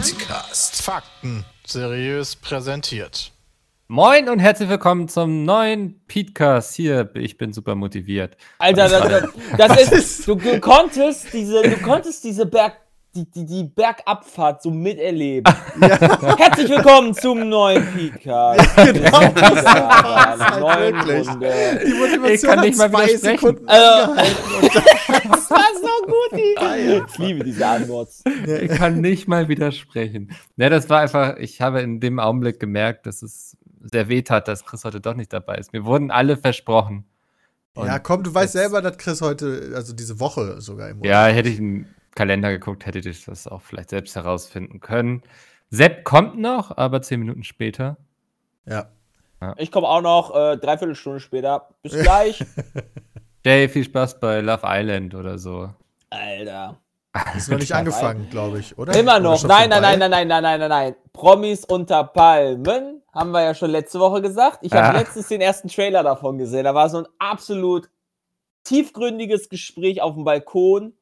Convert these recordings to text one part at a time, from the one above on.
Petecast. Fakten seriös präsentiert. Moin und herzlich willkommen zum neuen Podcast. Hier, ich bin super motiviert. Alter, das, das ist, du, du konntest diese, du konntest diese Berg, die, die, die Bergabfahrt so miterleben. Herzlich willkommen zum neuen Podcast. Genau, das Ja, halt wirklich. Runde. Die Motivation Ich kann nicht hat mal zwei widersprechen. Sekunden Also- Das war so gut, die. Ich liebe diese Antwort. Ich kann nicht mal widersprechen. Ne, das war einfach, ich habe in dem Augenblick gemerkt, dass es sehr weh tat, dass Chris heute doch nicht dabei ist. Mir wurden alle versprochen. Und Ja, komm, du weißt selber, dass Chris heute, also diese Woche sogar im Urlaub Ja, hätte ich einen Kalender geguckt, hätte ich das auch vielleicht selbst herausfinden können. Sepp kommt noch, aber zehn Minuten später. Ja. Ich komme auch noch äh, dreiviertel Stunde später. Bis gleich. Jay, viel Spaß bei Love Island oder so. Alter. Ist noch nicht angefangen, glaube ich, oder? Immer noch. Nein, nein, vorbei? nein, nein, nein, nein, nein, nein. Promis unter Palmen. Haben wir ja schon letzte Woche gesagt. Ich habe Ja. letztens den ersten Trailer davon gesehen. Da war so ein absolut tiefgründiges Gespräch auf dem Balkon.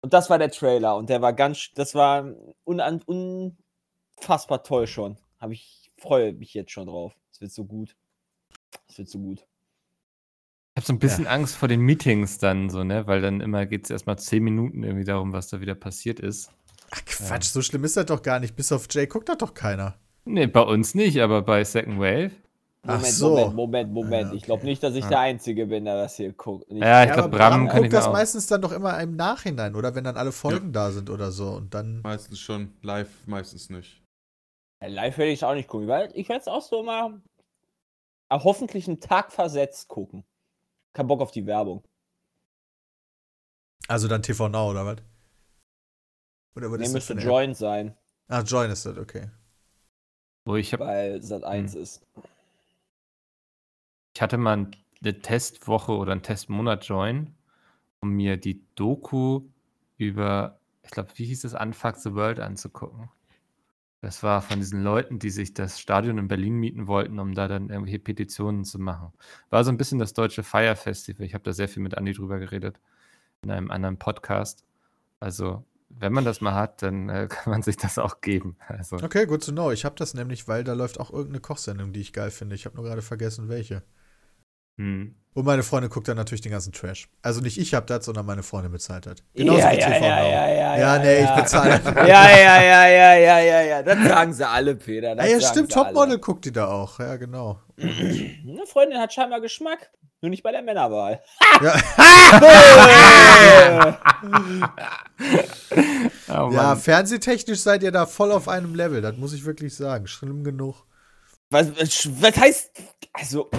Und das war der Trailer. Und der war ganz, das war unan, unfassbar toll schon. Hab ich freue mich jetzt schon drauf. Es wird so gut. Es wird so gut. Ich habe so ein bisschen Angst vor den Meetings dann so, ne? Weil dann immer geht es erstmal zehn Minuten irgendwie darum, was da wieder passiert ist. Ach, Quatsch, so schlimm ist das doch gar nicht. Bis auf Jay guckt das doch keiner. Nee, bei uns nicht, aber bei Second Wave. Ach Moment, so. Moment, Moment, Moment. Ja, Ich glaube nicht, dass ich der Einzige bin, der das hier guckt. Ja, ich Ja, glaube, Bram, Bram kann ich guckt das auch. meistens dann doch immer im Nachhinein, oder? Wenn dann alle Folgen da sind oder so. Und dann. Meistens schon, live meistens nicht. Ja, Live werde ich auch nicht gucken, weil ich werde es auch so mal hoffentlich einen Tag versetzt gucken. Kein Bock auf die Werbung. Also dann TV Now, oder was? Oder was Nee, das müsste? Join sein, Ah, Join ist das, okay. Wo ich, hab, weil Sat 1 Hm. ist. ich hatte mal eine Testwoche oder einen Testmonat Join, um mir die Doku über, ich glaube, wie hieß es, Unfuck the World anzugucken. Das war von diesen Leuten, die sich das Stadion in Berlin mieten wollten, um da dann irgendwelche Petitionen zu machen. War so ein bisschen das deutsche Fire Festival. Ich habe da sehr viel mit Andi drüber geredet in einem anderen Podcast. Also, wenn man das mal hat, dann äh, kann man sich das auch geben. Also, Okay, gut zu know. Ich habe das nämlich, weil da läuft auch irgendeine Kochsendung, die ich geil finde. Ich habe nur gerade vergessen, welche. hm. Und meine Freundin guckt dann natürlich den ganzen Trash. Also nicht ich hab das, sondern meine Freundin bezahlt das. Genauso ja, wie ja, TV ja, Now. ja, ja, Ja, nee, ich bezahle. Ja, ja, ja, ja, ja, ja, ja. Das sagen sie alle, Peter. Das Ah, ja, sagen stimmt, sie alle. Topmodel guckt die da auch. Ja, genau. Eine Freundin hat scheinbar Geschmack. Nur nicht bei der Männerwahl. Ja, Oh ja, fernsehtechnisch seid ihr da voll auf einem Level. Das muss ich wirklich sagen. Schlimm genug. Was, was, heißt. Also.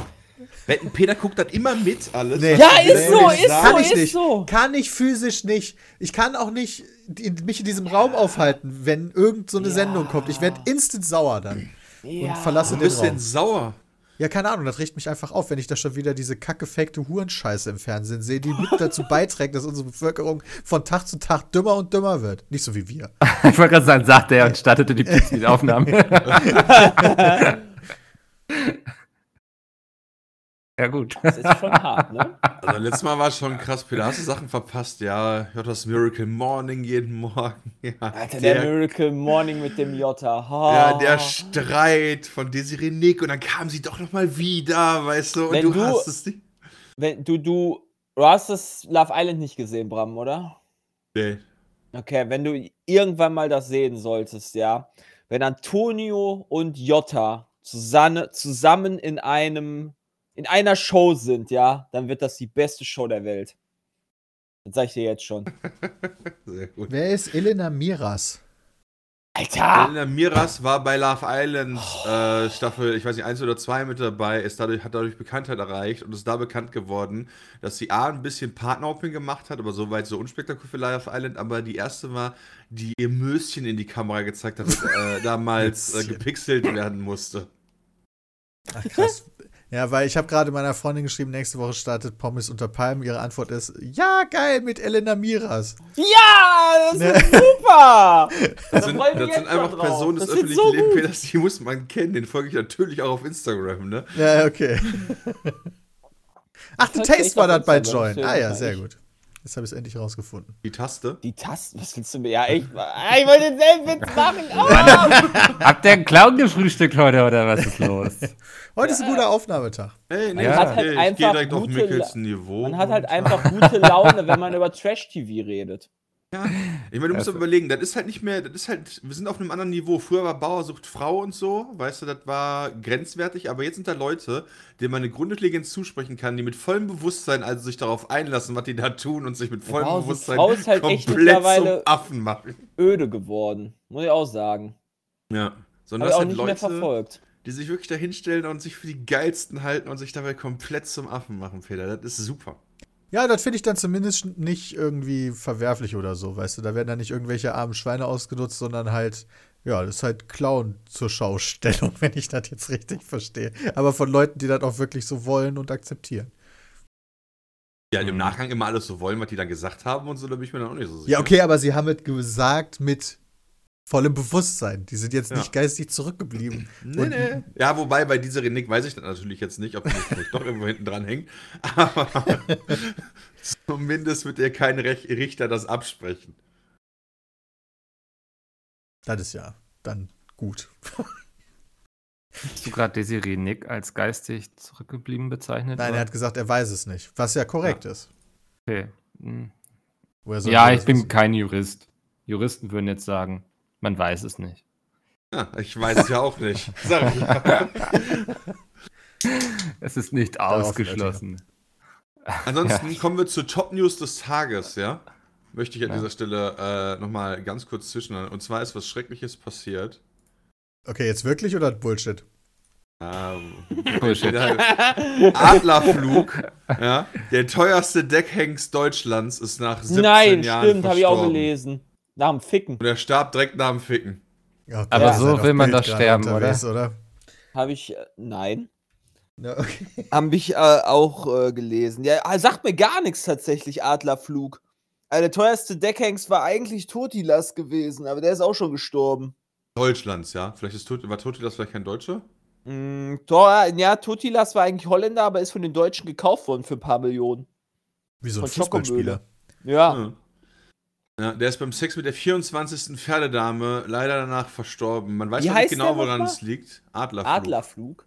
Wetten, Peter guckt das immer mit alles. Nee. Ja, ist so, ist sagen. so, Kann ich ist nicht. so. Kann ich physisch nicht. Ich kann auch nicht in, mich in diesem Raum aufhalten, wenn irgend so eine Ja. Sendung kommt. Ich werde instant sauer dann. Ja. Und verlasse Du den bist denn Raum. sauer. Ja, keine Ahnung, das riecht mich einfach auf, wenn ich da schon wieder diese kackefakte Hurenscheiße im Fernsehen sehe, die mit dazu beiträgt, dass unsere Bevölkerung von Tag zu Tag dümmer und dümmer wird. Nicht so wie wir. Ich wollte gerade sagen, sagte er und startete die Pizza-Aufnahme. ja, gut. Das ist schon hart, ne? Also letztes Mal war es schon krass, Peter. Hast du Sachen verpasst? Ja, hört das Miracle Morning jeden Morgen. Ja, Alter, der, Miracle Morning mit dem Jota. Ha. ja, der Streit von Desiree Nick und dann kam sie doch noch mal wieder, weißt du, und Wenn du, du- hast es nicht. Wenn, du, du, du hast das Love Island nicht gesehen, Bram, oder? Nee. Okay, wenn du irgendwann mal das sehen solltest, ja. Wenn Antonio und Jota zusammen, zusammen in einem, in einer Show sind, ja, dann wird das die beste Show der Welt. Das sag ich dir jetzt schon. Sehr gut. Wer ist Elena Miras? Alter! Elena Miras war bei Love Island äh, Staffel, ich weiß nicht, 1 oder 2 mit dabei, ist dadurch, hat dadurch Bekanntheit erreicht und ist da bekannt geworden, dass sie A, ein bisschen Partnerhopping gemacht hat, aber soweit so unspektakulär für Love Island, aber die erste war, die ihr Möschen in die Kamera gezeigt hat, äh, damals äh, gepixelt werden musste. Ach krass. Ja, weil ich habe gerade meiner Freundin geschrieben, nächste Woche startet Pommes unter Palmen. Ihre Antwort ist, ja, geil, mit Elena Miras. Ja, das Ne. ist super! Das sind, mich das sind einfach drauf. Personen des öffentlichen so Lebens, die muss man kennen. Den folge ich natürlich auch auf Instagram, ne? Ja, okay. Ach, The Taste war das bei Join. Ah ja, sehr ich. gut. Jetzt habe ich es endlich rausgefunden. Die Taste. Die Tasten, was willst du mir? Ja, ich, ich wollte denselben Witz machen. Oh! Habt ihr einen Clown gefrühstückt heute oder was ist los? Heute ist ein guter Aufnahmetag. Hey, nee, hat halt ich gehe einfach direkt auf gute Mickels Niveau. Man hat halt einfach gute Laune, wenn man über Trash-TV redet. Ja. Ich meine, du musst Also- überlegen, das ist halt nicht mehr, das ist halt, wir sind auf einem anderen Niveau. Früher war Bauer sucht Frau und so, weißt du, das war grenzwertig, aber jetzt sind da Leute, denen man eine grundlegend zusprechen kann, die mit vollem Bewusstsein also sich darauf einlassen, was die da tun und sich mit vollem Bauer sucht Bewusstsein Frau ist halt echt komplett mittlerweile- zum Affen machen. Öde geworden, muss ich auch sagen. Ja. Sondern das auch sind nicht mehr Leute, verfolgt. die sich wirklich da hinstellen und sich für die geilsten halten und sich dabei komplett zum Affen machen, Peter. Das ist super. Ja, das finde ich dann zumindest nicht irgendwie verwerflich oder so, weißt du. Da werden dann nicht irgendwelche armen Schweine ausgenutzt, sondern halt, ja, das ist halt Clown zur Schaustellung, wenn ich das jetzt richtig verstehe. Aber von Leuten, die das auch wirklich so wollen und akzeptieren. Ja, im Mhm. Nachgang immer alles so wollen, was die dann gesagt haben und so, da bin ich mir dann auch nicht so sicher. Ja, okay, aber sie haben es gesagt mit vollem Bewusstsein. Die sind jetzt Ja. nicht geistig zurückgeblieben. Nee, Und- nee. Ja, wobei bei dieser Renick weiß ich das natürlich jetzt nicht, ob die vielleicht doch irgendwo hinten dran hängt. Aber zumindest wird dir kein Rech Richter das absprechen. Das ist ja dann gut. Hast du gerade Desiree Nick als geistig zurückgeblieben bezeichnet? Nein, oder? er hat gesagt, er weiß es nicht. Was ja korrekt ist. Okay. Hm. Ja, ich bin wissen? kein Jurist. Juristen würden jetzt sagen, man weiß es nicht. Ja, ich weiß es ja auch nicht. Sag ich ja. Es ist nicht ausgeschlossen. Ansonsten kommen wir zur Top News des Tages, ja? Möchte ich an Ja. dieser Stelle äh, nochmal ganz kurz zwischen. Und zwar ist was Schreckliches passiert. Okay, jetzt wirklich oder Bullshit? Ähm, Bullshit. Adlerflug, ja, der teuerste Deckhengst Deutschlands ist nach 17 Nein, Jahren stimmt, habe ich auch gelesen. Nach dem Ficken. Und er starb direkt nach dem Ficken. Okay, Aber so will man doch sterben, unterwegs, oder? Habe ich. Äh, nein. Ja, okay. Habe ich äh, auch äh, gelesen. Ja, äh, sagt mir gar nichts tatsächlich, Adlerflug. Also der teuerste Deckhengst war eigentlich Totilas gewesen, aber der ist auch schon gestorben. Deutschlands, ja. Vielleicht ist Tot, war Toti das vielleicht kein Deutscher? Mm, Tor, ja, Totilas war eigentlich Holländer, aber ist von den Deutschen gekauft worden für ein paar Millionen. Wie so ein Von Fußballspieler. Ja. Ja. Ja, der ist beim Sex mit der 24. Pferdedame leider danach verstorben. Man weiß Wie nicht genau, woran es liegt. Adlerflug. Adlerflug.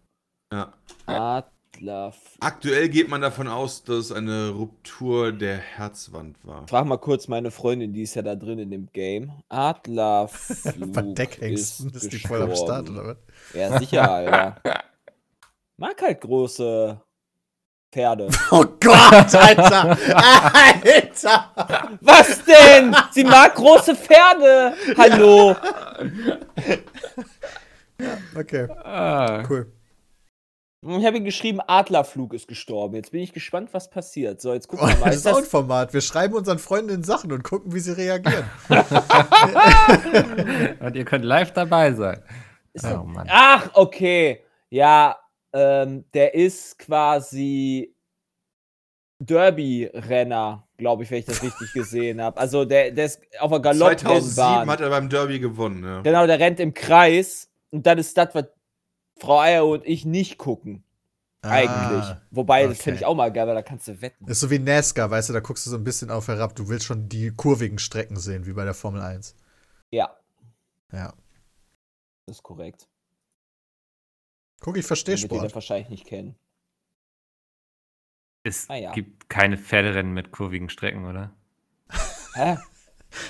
Ja. Adlerflug. Aktuell geht man davon aus, dass es eine Ruptur der Herzwand war. Frag mal kurz meine Freundin, die ist ja da drin in dem Game. Adlerflug. Deckhengsten ist ist die voll am Start, oder was? Ja, sicher, Alter. Mag halt große Pferde. Oh Gott, Alter! Alter! Was denn? Sie mag große Pferde. Hallo. Okay, Ah, cool. Ich habe ihm geschrieben, Adlerflug ist gestorben. Jetzt bin ich gespannt, was passiert. So, jetzt gucken Oh, wir mal. das Ist auch ein das, Format. Wir schreiben unseren Freundinnen Sachen und gucken, wie sie reagieren. und ihr könnt live dabei sein. ist Oh Mann. ach, okay. Ja, ähm, der ist quasi Derby-Renner, glaube ich, wenn ich das richtig gesehen habe. Also der, der ist auf der 2007 Galopprennbahn. hat er beim Derby gewonnen. Ja. Genau, der rennt im Kreis und das ist das, was Frau Eier und ich nicht gucken. Eigentlich. Ah, Wobei, das okay. finde ich auch mal geil, weil da kannst du wetten. ist so wie NASCAR, weißt du, da guckst du so ein bisschen auf herab. Du willst schon die kurvigen Strecken sehen, wie bei der Formel 1. Ja, Ja. das ist korrekt. Guck, ich verstehe Den Sport. das wahrscheinlich nicht kennen. Es Ah ja. gibt keine Pferderennen mit kurvigen Strecken, oder? Hä?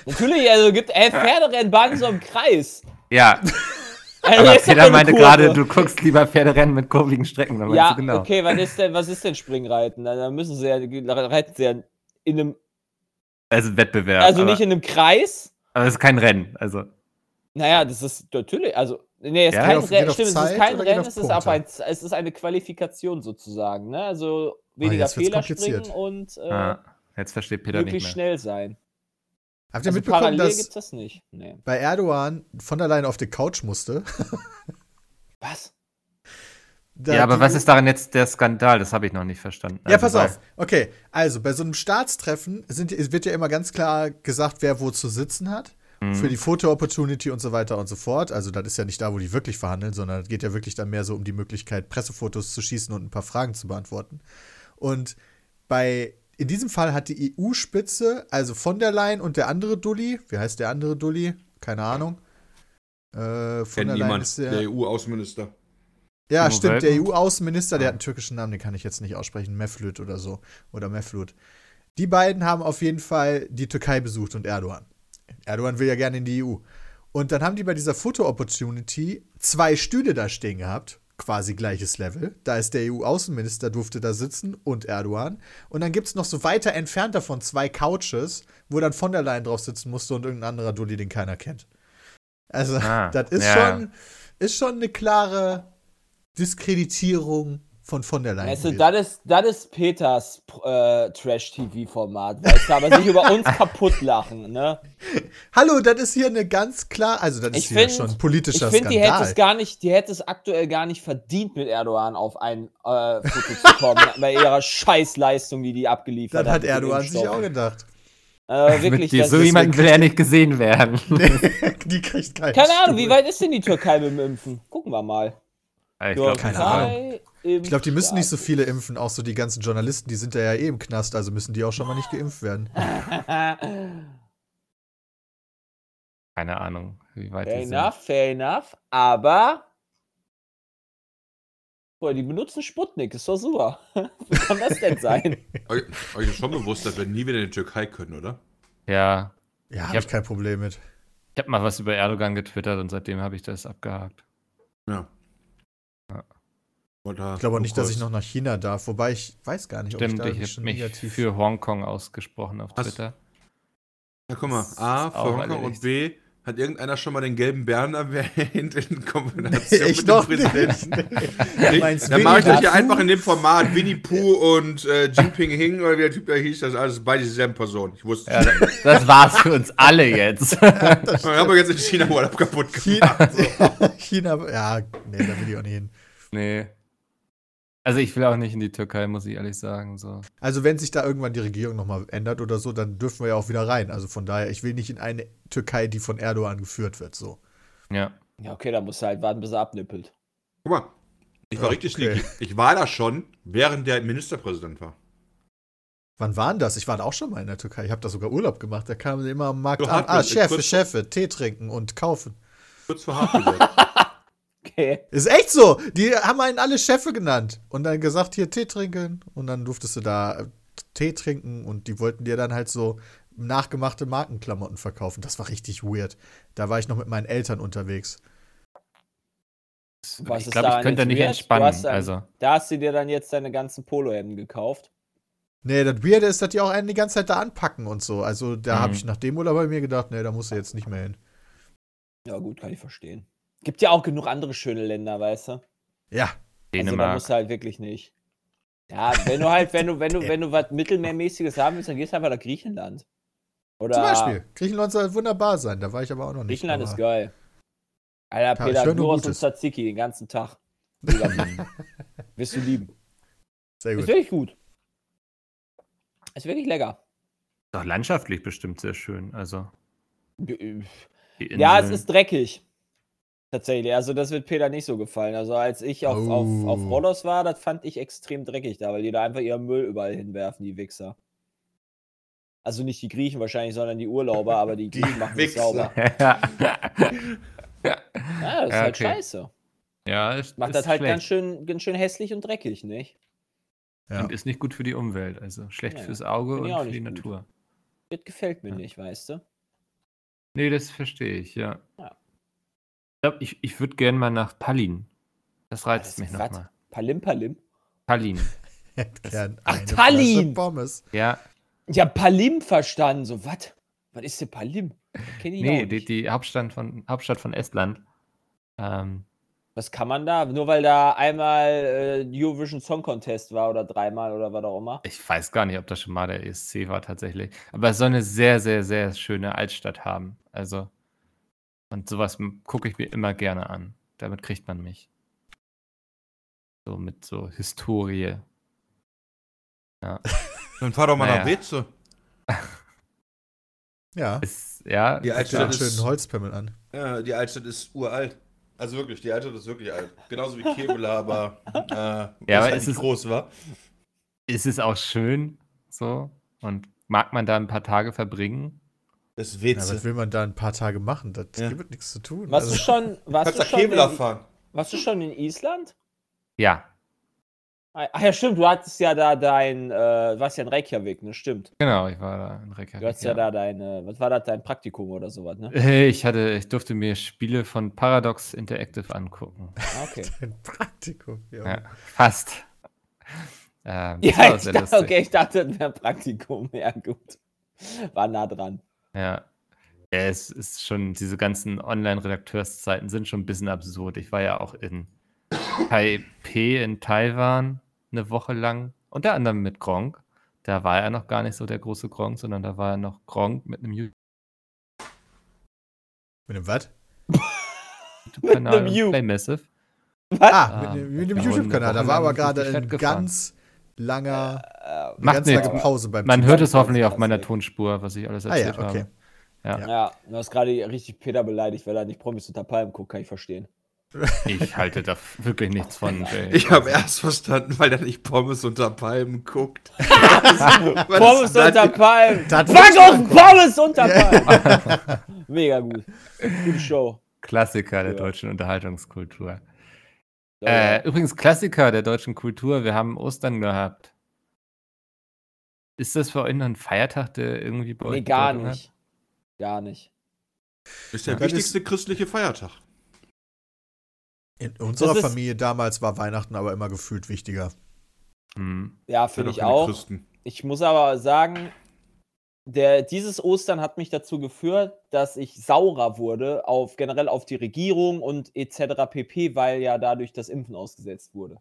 Natürlich, also gibt äh, Pferderennbahnen so im Kreis. Ja, Also, aber Peter meinte Kurve. gerade, du guckst lieber Pferderennen mit kurvigen Strecken. Ja, du genau. okay, was ist denn, was ist denn Springreiten? Da da müssen sie ja, da reiten sie ja in einem, Also Wettbewerb. also aber, nicht in einem Kreis. aber es ist kein Rennen. Also, Naja, das ist natürlich, also, nee, es ist Ja, kein auf- stimmt, es ist kein Rennen, es ist, aber ein, es ist eine Qualifikation sozusagen, ne? Also weniger jetzt wird's Fehler springen und äh, ah, jetzt versteht Peter nicht möglichst mehr. schnell sein. Habt ihr Also mitbekommen, parallel dass gibt's das nicht. Nee. bei Erdogan von der Leyen auf die Couch musste? Was? Da ja, aber was ist daran jetzt der Skandal? Das habe ich noch nicht verstanden. Ja, Also, pass auf. Okay, also bei so einem Staatstreffen sind, wird ja immer ganz klar gesagt, wer wo zu sitzen hat. Mhm. Für die Foto-Opportunity und so weiter und so fort. Also, das ist ja nicht da, wo die wirklich verhandeln, sondern es geht ja wirklich dann mehr so um die Möglichkeit, Pressefotos zu schießen und ein paar Fragen zu beantworten. Und bei, in diesem Fall hat die EU-Spitze, also von der Leyen und der andere Dulli, wie heißt der andere Dulli? Keine Ahnung. Äh, von Kennt der Leyen niemand. ist der. Der EU-Außenminister. Ja, Timo stimmt, der? EU-Außenminister, der Ah. hat einen türkischen Namen, den kann ich jetzt nicht aussprechen, Mevlüt oder so. Oder Mevlut. Die beiden haben auf jeden Fall die Türkei besucht und Erdogan. Erdogan will ja gerne in die EU. Und dann haben die bei dieser Foto-Opportunity zwei Stühle da stehen gehabt, quasi gleiches Level. Da ist der EU-Außenminister, durfte da sitzen und Erdogan. Und dann gibt es noch so weiter entfernt davon zwei Couches, wo dann von der Leyen drauf sitzen musste und irgendein anderer Dulli, den keiner kennt. Also, Ah, das ist, ja. schon, ist schon eine klare Diskreditierung von von der Leyen. Weißt du, das ist, das ist Peters äh, Trash-TV-Format, weißt du, aber sich über uns kaputt lachen, ne? Hallo, das ist hier eine ganz klar, also das ist Ich hier find- schon ein Ich politischer finde, die hätte Skandal. es gar nicht, die hätte es aktuell gar nicht verdient, mit Erdogan auf ein äh, Foto zu kommen, bei ihrer Scheißleistung, die die abgeliefert das hat mit dem Erdogan sich auch gedacht. Äh, wirklich, Mit dir, das so ist, jemanden will er nicht gesehen werden. Die kriegt keinen keine Ahnung, wie weit ist denn die Türkei mit dem Impfen? Gucken wir mal. ich glaube, keine Türkei Ich glaube, die müssen nicht so viele impfen, auch so die ganzen Journalisten, die sind da ja eh im Knast, also müssen die auch schon mal nicht geimpft werden. keine Ahnung, wie weit Fair die sind. enough, fair enough. Aber. Boah, die benutzen Sputnik, ist doch super. Wie kann das denn sein? Euch, euch ist schon bewusst, dass wir nie wieder in die Türkei können, oder? Ja, Ja, habe hab- ich kein Problem mit. ich habe mal was über Erdogan getwittert und seitdem habe ich das abgehakt. Ja. Oder Ich glaube auch nicht, dass ich noch nach China darf, wobei ich weiß gar nicht, ob Stimmt, ich da ich habe mich für Hongkong ausgesprochen auf Twitter. Ja, guck mal, A, für Hongkong und B, hat irgendeiner schon mal den gelben Bären erwähnt in Kombination ich mit dem. Präsidenten? Meinst Dann mache ich das ja Pooh? einfach in dem Format Winnie Pooh und äh, Jinping Hing oder wie der Typ da hieß, das ist alles beide dieselben Personen. Ich wusste Ja, das, das war's für uns alle jetzt. Ich habe jetzt in China Urlaub kaputt gemacht. China, China, ja, nee, da will ich auch nicht hin. nee. Also ich will auch nicht in die Türkei, muss ich ehrlich sagen. So. Also wenn sich da irgendwann die Regierung nochmal ändert oder so, dann dürfen wir ja auch wieder rein. Also von daher, ich will nicht in eine Türkei, die von Erdogan geführt wird, so. Ja. Ja, okay, dann musst du halt warten, bis er abnippelt. Guck mal, ich war Ja, richtig okay. sneaky. Ich war da schon, während der Ministerpräsident war. Wann war denn das? Ich war da auch schon mal in der Türkei. Ich habe da sogar Urlaub gemacht. Da kamen sie immer am Markt Du an. Ah, Chefe, Chefe, Tee trinken und kaufen. Kurz vor Haftgesetz. Okay. Ist echt so. Die haben einen alle Chefe genannt. Und dann gesagt, hier Tee trinken. Und dann durftest du da äh, Tee trinken. Und die wollten dir dann halt so nachgemachte Markenklamotten verkaufen. Das war richtig weird. Da war ich noch mit meinen Eltern unterwegs. Was ich glaube, ich könnte nicht weird? Entspannen. hast dann- Also, Da hast du dir dann jetzt deine ganzen Polohemden gekauft. Nee, das Weirde ist, dass die auch einen die ganze Zeit da anpacken und so. Also da Mhm. habe ich nach dem Urlaub bei mir gedacht, nee, da musst du jetzt nicht mehr hin. Ja, gut, kann ich verstehen. Gibt ja auch genug andere schöne Länder, weißt du? Ja, Also da Dänemark. musst du halt wirklich nicht. Ja, wenn du halt, wenn du, wenn du, wenn du was Mittelmeermäßiges haben willst, dann gehst du einfach nach Griechenland. Oder zum Beispiel. Griechenland soll wunderbar sein. Da war ich aber auch noch nicht. Griechenland ist geil. Alter, Ja, ich Peter, höre nur Gyros und. Tzatziki den ganzen Tag. Wirst du lieben. Sehr Ist gut. wirklich gut. Ist wirklich lecker. Doch landschaftlich bestimmt sehr schön. Also, die Ja, es ist dreckig. Tatsächlich. Also, das wird Peter nicht so gefallen. Also, als ich auf, auf, auf Oh. Rhodos war, das fand ich extrem dreckig da, weil die da einfach ihren Müll überall hinwerfen, die Wichser. Also nicht die Griechen wahrscheinlich, sondern die Urlauber, aber die Griechen machen es sauber. ja, Ja, das ist Ja, halt okay. scheiße. ja ist, Macht ist das halt schlecht. ganz schön, ganz schön hässlich und dreckig, nicht? Ja. Und ist nicht gut für die Umwelt. Also schlecht Ja, fürs Auge und für die nicht gut. Natur. Das gefällt mir Ja. nicht, weißt du? Nee, das verstehe ich, ja. Ja. Ich glaube, ich, ich würde gerne mal nach Tallinn. Das reizt das mich nochmal. Palim Palim. Tallinn. Ach, Tallinn! Pommes. Ja, Ich hab Palim verstanden. So, was? Was ist denn Palim? Kenn ich nee, auch die, die Hauptstadt, von, Hauptstadt von Estland. Ähm, Was kann man da? Nur weil da einmal äh, Eurovision Song Contest war oder dreimal oder was auch immer. ich weiß gar nicht, ob das schon mal der ESC war tatsächlich. Aber es soll eine sehr, sehr, sehr schöne Altstadt haben. Also, und sowas gucke ich mir immer gerne an. Damit kriegt man mich. So mit so Historie. Ja. Dann fahr doch mal nach Naja. Beze. Ja. Ist, ja, Die Altstadt schönen ist, Holzpimmel an. ja, die Altstadt ist uralt. Also wirklich, die Altstadt ist wirklich alt. Genauso wie Kevela, aber äh, aber ist halt es nicht ist- groß, war. ist es auch schön so und mag man da ein paar Tage verbringen. Das ist Ja, Witze. was will man da ein paar Tage machen? Das Ja. gibt nichts zu tun. Warst Also, du schon, warst Kannst du nach schon, in, fahren. warst du schon in Island? Ja, Ach ja, stimmt, du hattest ja da dein, äh, warst ja in Reykjavik, ne? Stimmt. genau, ich war da in Reykjavik. Du hattest ja, da dein, äh, was war das, dein Praktikum oder sowas, ne? Äh, Ich hatte, ich durfte mir Spiele von Paradox Interactive angucken. Ah, Okay. ein Praktikum. Ja. Ja, fast. Ähm, Ja, ich dachte, lustig. okay, ich dachte, das wäre ein Praktikum. Ja, gut. War nah dran. Ja. ja, es ist schon, diese ganzen Online-Redakteurszeiten sind schon ein bisschen absurd. Ich war ja auch in Taipei in Taiwan eine Woche lang, unter anderem mit Gronk. Da war er noch gar nicht so der große Gronk, sondern da war er noch Gronk mit einem Mit dem was? YouTube-Kanal einem. Play Massive. Was? Ah, Ah, mit, dem- mit dem YouTube-Kanal. Da war aber gerade ein ganz langer, Äh, eine Macht lange Pause beim Man Typen. hört es hoffentlich auf meiner. Tonspur, was ich alles Ah ja, erzählt okay. habe. Ja. ja, du hast gerade richtig Peter beleidigt, weil er nicht Promis unter Palmen guckt, kann ich verstehen. Ich halte da wirklich nichts von, Jay. Ich habe erst verstanden, weil er nicht Pommes unter Palmen guckt. Was Pommes unter? Palmen! Fuck auf. Pommes unter Palmen! Mega gut. Gute Show. Klassiker der Ja. deutschen Unterhaltungskultur. Ja, Äh, ja. übrigens, Klassiker der deutschen Kultur, wir haben Ostern gehabt. Ist das für euch noch ein Feiertag, der irgendwie bei euch nee, gar Bedeutung hat? nicht. Gar nicht. ist der Das wichtigste christliche Feiertag. In unserer ist- Familie damals war Weihnachten aber immer gefühlt wichtiger. Hm. Ja, finde ich auch. Christen. Ich muss aber sagen, der, dieses Ostern hat mich dazu geführt, dass ich saurer wurde auf generell auf die Regierung und etc. pp, weil ja dadurch das Impfen ausgesetzt wurde.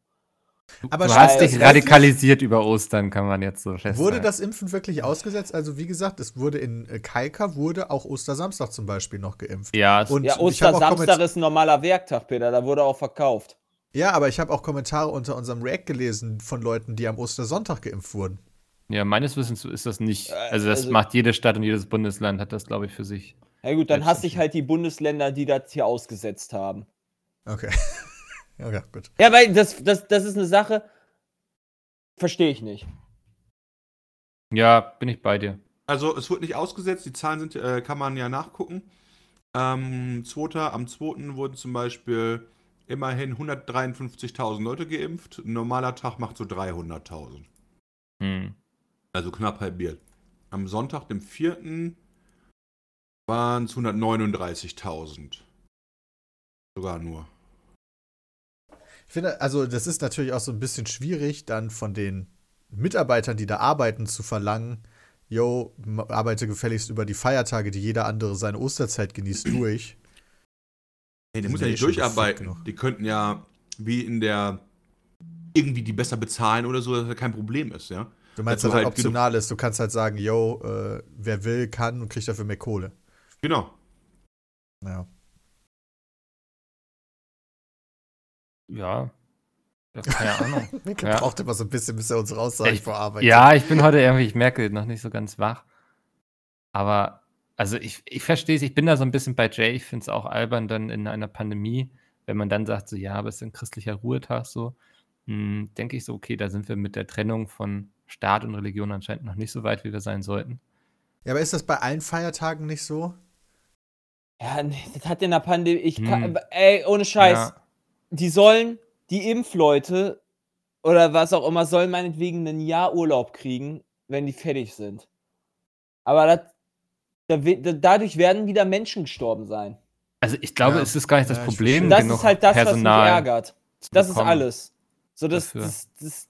Aber du hast dich radikalisiert über Ostern, kann man jetzt so festhalten. Wurde das Impfen wirklich ausgesetzt? Also wie gesagt, es wurde in äh, Kalka wurde auch Ostersamstag zum Beispiel noch geimpft. Ja, es- Und Ja, Ostersamstag ist ein normaler Werktag, Peter, da wurde auch verkauft. Ja, aber ich habe auch Kommentare unter unserem React gelesen von Leuten, die am Ostersonntag geimpft wurden. Ja, meines Wissens ist das nicht. Äh, Also, das also- macht jede Stadt und jedes Bundesland hat das, glaube ich, für sich. Ja gut, dann hasse ich halt die Bundesländer, die das hier ausgesetzt haben. Okay. okay, gut. Ja, weil das, das, das ist eine Sache, verstehe ich nicht. Ja, bin ich bei dir. Also es wird nicht ausgesetzt, die Zahlen sind, äh, kann man ja nachgucken. Ähm, 2. Am 2. wurden zum Beispiel immerhin 153.000 Leute geimpft. Ein normaler Tag macht so 300.000. Hm. Also knapp halbiert. Am Sonntag, dem 4. waren es 139.000. Sogar nur. Ich finde, also das ist natürlich auch so ein bisschen schwierig, dann von den Mitarbeitern, die da arbeiten, zu verlangen, yo, arbeite gefälligst über die Feiertage, die jeder andere seine Osterzeit genießt, durch. Hey, die muss sind ja eh nicht schon durcharbeiten. Die könnten ja, wie in der, irgendwie die besser bezahlen oder so, dass das kein Problem ist, ja. Du meinst, dass halt halt optional ist, du kannst halt sagen, yo, äh, wer will, kann und kriegt dafür mehr Kohle. Genau. Ja. Ja. Ja, Keine Ahnung. Mikkel Ja. braucht immer so ein bisschen, bis er unsere Aussage Ich- verarbeitet. Ja, ich bin heute irgendwie, ich merke, noch nicht so ganz wach. Aber, also ich, ich verstehe es, ich bin da so ein bisschen bei Jay. Ich finde es auch albern dann in einer Pandemie, wenn man dann sagt, so, ja, aber es ist ein christlicher Ruhetag so. Hm, denke ich so, okay, da sind wir mit der Trennung von Staat und Religion anscheinend noch nicht so weit, wie wir sein sollten. Ja, aber ist das bei allen Feiertagen nicht so? Ja, nee, das hat in der Pandemie. Ich kann, Hm. ey, ohne Scheiß. Ja. Die sollen, die Impfleute oder was auch immer, sollen meinetwegen ein Jahr Urlaub kriegen, wenn die fertig sind. Aber das, da, we- da, dadurch werden wieder Menschen gestorben sein. Also ich glaube, Ja. es ist gar nicht das Ja, Problem. Das genug ist halt das, was Personal mich ärgert. Das ist alles. So, das, das, das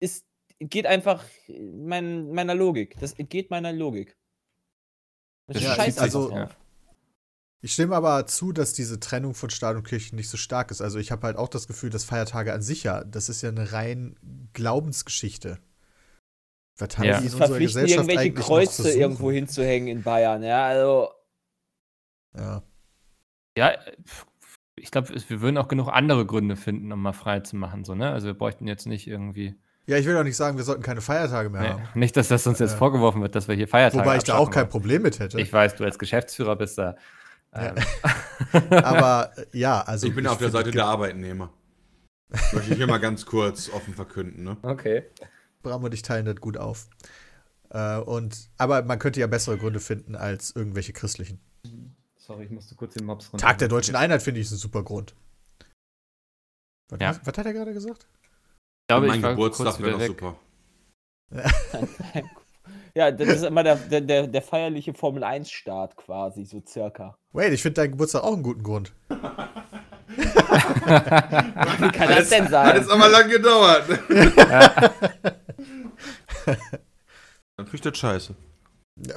ist, geht einfach mein, meiner Logik. Das geht meiner Logik. Das Ja, scheißt also- drauf. Ich stimme aber zu, dass diese Trennung von Staat und Kirche nicht so stark ist. Also ich habe halt auch das Gefühl, dass Feiertage an sich ja, das ist ja eine rein Glaubensgeschichte. Was haben Ja. die in unserer Gesellschaft irgendwelche eigentlich noch zu Kreuze irgendwo hinzuhängen in Bayern. Ja, also Ja. Ja, ich glaube, wir würden auch genug andere Gründe finden, um mal frei zu machen. So, ne? Also wir bräuchten jetzt nicht irgendwie. Ja, ich will auch nicht sagen, wir sollten keine Feiertage mehr Nee, haben. nicht, dass das uns jetzt Äh, vorgeworfen wird, dass wir hier Feiertage Wobei ich da auch kein wollen. Problem mit hätte. Ich weiß, du als Geschäftsführer bist da. Ja. Ähm, Aber äh, ja, also. ich bin auf der Seite der Arbeitnehmer. Möchte ich hier mal ganz kurz offen verkünden, ne? okay. Bram und ich teilen das gut auf. Äh, und, aber man könnte ja bessere Gründe finden als irgendwelche christlichen. Sorry, ich musste kurz den Mops runter. Tag der deutschen Einheit finde ich ist ein super Grund. Was, Ja. was hat er gerade gesagt? Ich glaube, mein ich Geburtstag wäre doch super. Ja, das ist immer der, der, der, der feierliche Formel-1-Start quasi, so circa. Wait, ich finde deinen Geburtstag auch einen guten Grund. Wie kann das denn Hat sein? jetzt aber lang gedauert. Dann kriegt das scheiße. Ich